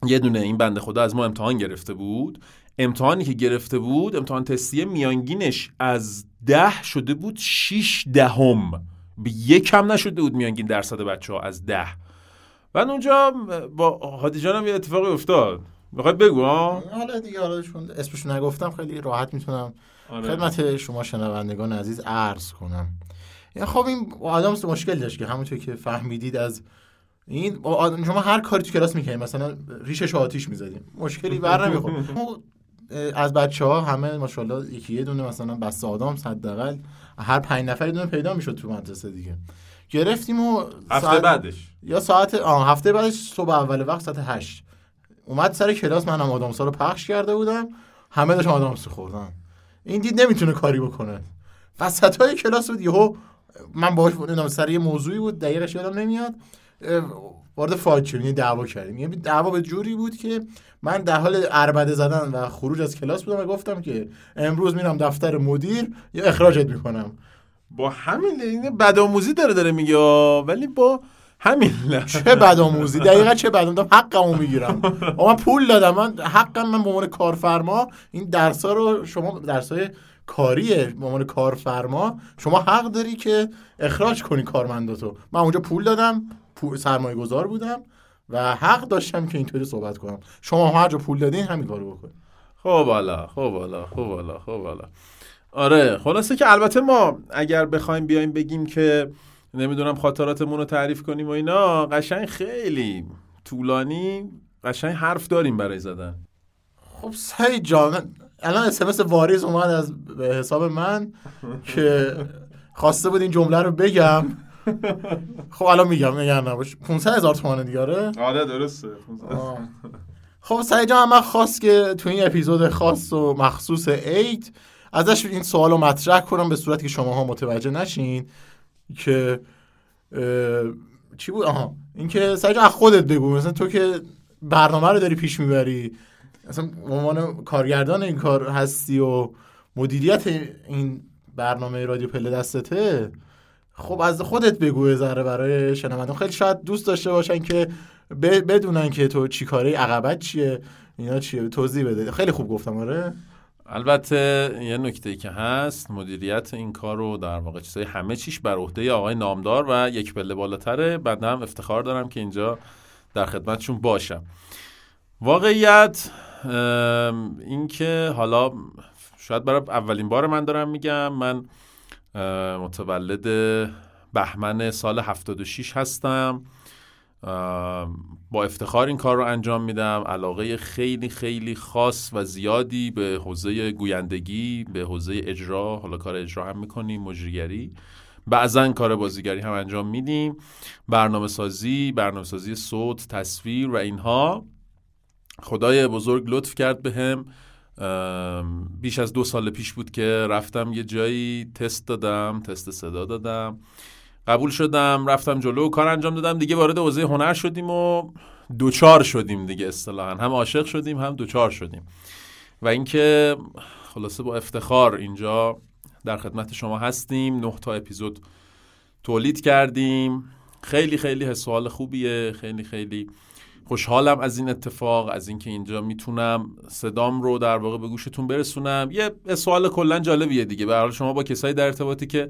یه دونه این بنده خدا از ما امتحان گرفته بود. امتحانی که گرفته بود امتحان تستی میانگینش از ده شده بود شیش دهم. به کم نشده بود میانگین درصد بچه ها از ده. بعد اونجا با هادی جانم یه اتفاقی افتاد. می‌خواد بگو ها حالا دیگه حالا چون اسمشو نگفتم خیلی راحت می‌تونم آره. خدمت شما شنوندگان عزیز عرض کنم. یعنی خب این آدم مشکل داشت که همونطور که فهمیدید از این آدم- شما هر کاری تو کلاس می‌کنید مثلا ریشش آتیش می‌زدیم مشکلی بر نمی‌خورد. از بچه ها همه ماشاءالله یکی یه دونه مثلا بسته آدم حداقل هر پنج نفر دونه پیدا می‌شد تو مدرسه دیگه. گرفتیم و هفته ساعت- بعدش. یا ساعت آه هفته بعدش صبح اول وقت ساعت هشت. اومد سر کلاس من هم آدامسا رو پخش کرده بودم. همه داشتن آدامس خوردن. این دید نمی‌تونه کاری بکنه. وسط های کلاس بود یهو من باهاش نمی‌دونم سر یه موضوعی بود دقیقش یادم نمیاد. وارد شدیم یعنی دعوا کردیم. یعنی دعوا به جوری بود که من در حال اربده زدن و خروج از کلاس بودم و گفتم که امروز میرم دفتر مدیر یا اخراجت می‌کنم. با همین این بدآموزی داره داره میگه ولی با همین لحظه چه بدآموزی دقیقا چه بدآموزی حقمو می‌گیرم. من پول دادم. من حقم من به عنوان کارفرما این درسا رو شما درسای کاریه. به عنوان کارفرما شما حق داری که اخراج کنی کارمنداتو. من اونجا پول دادم پول سرمایه گذار بودم و حق داشتم که اینطوری صحبت کنم. شما هر جا پول دادین همین کارو بکنید خب حالا خب حالا خب حالا خب حالا. آره خلاصه که البته ما اگر بخوایم بیایم بگیم که نمی‌دونم خاطراتمون رو تعریف کنیم و اینا. قشنگ خیلی طولانی قشنگ حرف داریم برای زدن. خب سعید جان الان اسمس واریز اومد از به حساب من که خواسته بود این جمله رو بگم. خب الان میگم نگران نباش 500 هزار تومانه دیگه آره؟ آره درسته آه. خب سعید جان من خواست که تو این اپیزود خاص و مخصوص عید ازش این سوال رو مطرح کنم به صورتی که شما ها متوجه نشین. که چی بود؟ آها این که سعید جان از خودت بگو مثلا تو که برنامه رو داری پیش می‌بری به عنوان کارگردان این کار هستی و مدیریت این برنامه رادیو پله دستته خب از خودت بگو ذره برای شنوندگان خیلی شاید دوست داشته باشن که بدونن که تو چی کاره عقبت چیه اینا چیه توضیح بده. خیلی خوب گفتم آره. البته یه نکته ای که هست مدیریت این کار رو در واقع چیزای همه چیش بر عهده آقای نامدار و یک پله بالاتره. بنده هم افتخار دارم که اینجا در خدمتشون باشم. واقعیت این که حالا شاید برای اولین بار من دارم میگم من متولد بهمن سال 76 هستم. با افتخار این کار رو انجام میدم. علاقه خیلی خیلی خاص و زیادی به حوزه گویندگی به حوزه اجرا حالا کار اجرا هم می‌کنیم مجریگری. بعضا کار بازیگری هم انجام میدیم. برنامه سازی برنامه سازی صوت تصویر و اینها. خدای بزرگ لطف کرد به هم. بیش از دو سال پیش بود که رفتم یه جایی تست دادم تست صدا دادم. قبول شدم رفتم جلو کار انجام دادم دیگه وارد حوزه هنر شدیم و دوچار شدیم دیگه اصطلاحا. هم عاشق شدیم هم دوچار شدیم. و اینکه خلاصه با افتخار اینجا در خدمت شما هستیم. نه تا اپیزود تولید کردیم. خیلی خیلی حس و خوبیه. خیلی خیلی خوشحالم از این اتفاق از اینکه اینجا می‌تونم صدام رو در واقع به گوشتون برسونم. یه سوال کلا جالبیه دیگه. به شما با کسایی در ارتباطی که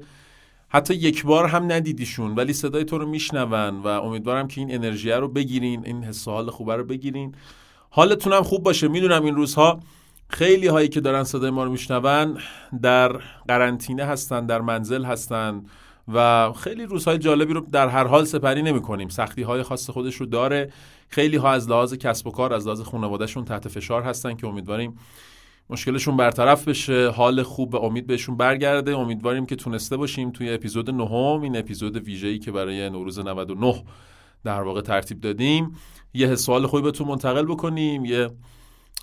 حتی یک بار هم ندیدیشون ولی صدای تو رو میشنون و امیدوارم که این انرژی رو بگیرین این حس حال خوبه رو بگیرین. حالتون هم خوب باشه. می‌دونم این روزها خیلی هایی که دارن صدای ما رو میشنون در قرنطینه هستن در منزل هستن و خیلی روزهای جالبی رو در هر حال سپری نمی کنیم سختی های خاص خودش رو داره. خیلی ها از لحاظ کسب و کار از لحاظ خانوادهشون تحت فشار هستن که امیدواریم مشکلشون برطرف بشه حال خوب به امید بهشون برگرده. امیدواریم که تونسته باشیم توی اپیزود نهم این اپیزود ویژه‌ای که برای نوروز 99 در واقع ترتیب دادیم. یه حس حال خوبی بهتون منتقل بکنیم یه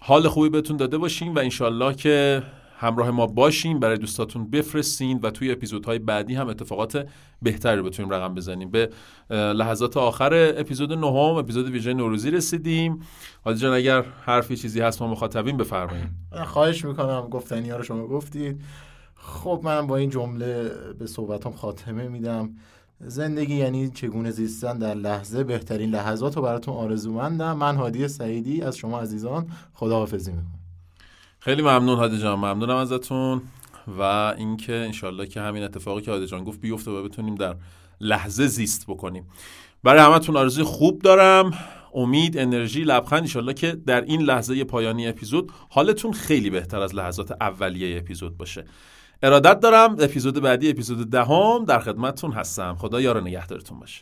حال خوبی بهتون داده باشیم و انشالله که همراه ما باشین برای دوستاتون بفرستین و توی اپیزودهای بعدی هم اتفاقات بهتری رو بتونیم رقم بزنیم. به لحظات آخر اپیزود نهم اپیزود ویژه نوروزی رسیدیم. حالی جان اگر حرفی چیزی هست ما مخاطبین بفرمایید خواهش می‌کنم. گفتنی ها رو شما گفتید. خب من با این جمله به صحبتام خاتمه میدم. زندگی یعنی چگونه زیستن در لحظه بهترین لحظات رو براتون آرزومندم. من هادی سعیدی از شما عزیزان خداحافظی می‌کنم. خیلی ممنون هادی جان. ممنونم ازتون. و اینکه انشالله که همین اتفاقی که هادی جان گفت بیفته و بتونیم در لحظه زیست بکنیم. برای همتون آرزوی خوب دارم. امید انرژی لبخند. انشالله که در این لحظه پایانی اپیزود حالتون خیلی بهتر از لحظات اولیه اپیزود باشه. ارادت دارم اپیزود بعدی اپیزود دهم در خدمتتون هستم. خدا یار نگهدارتون باشه.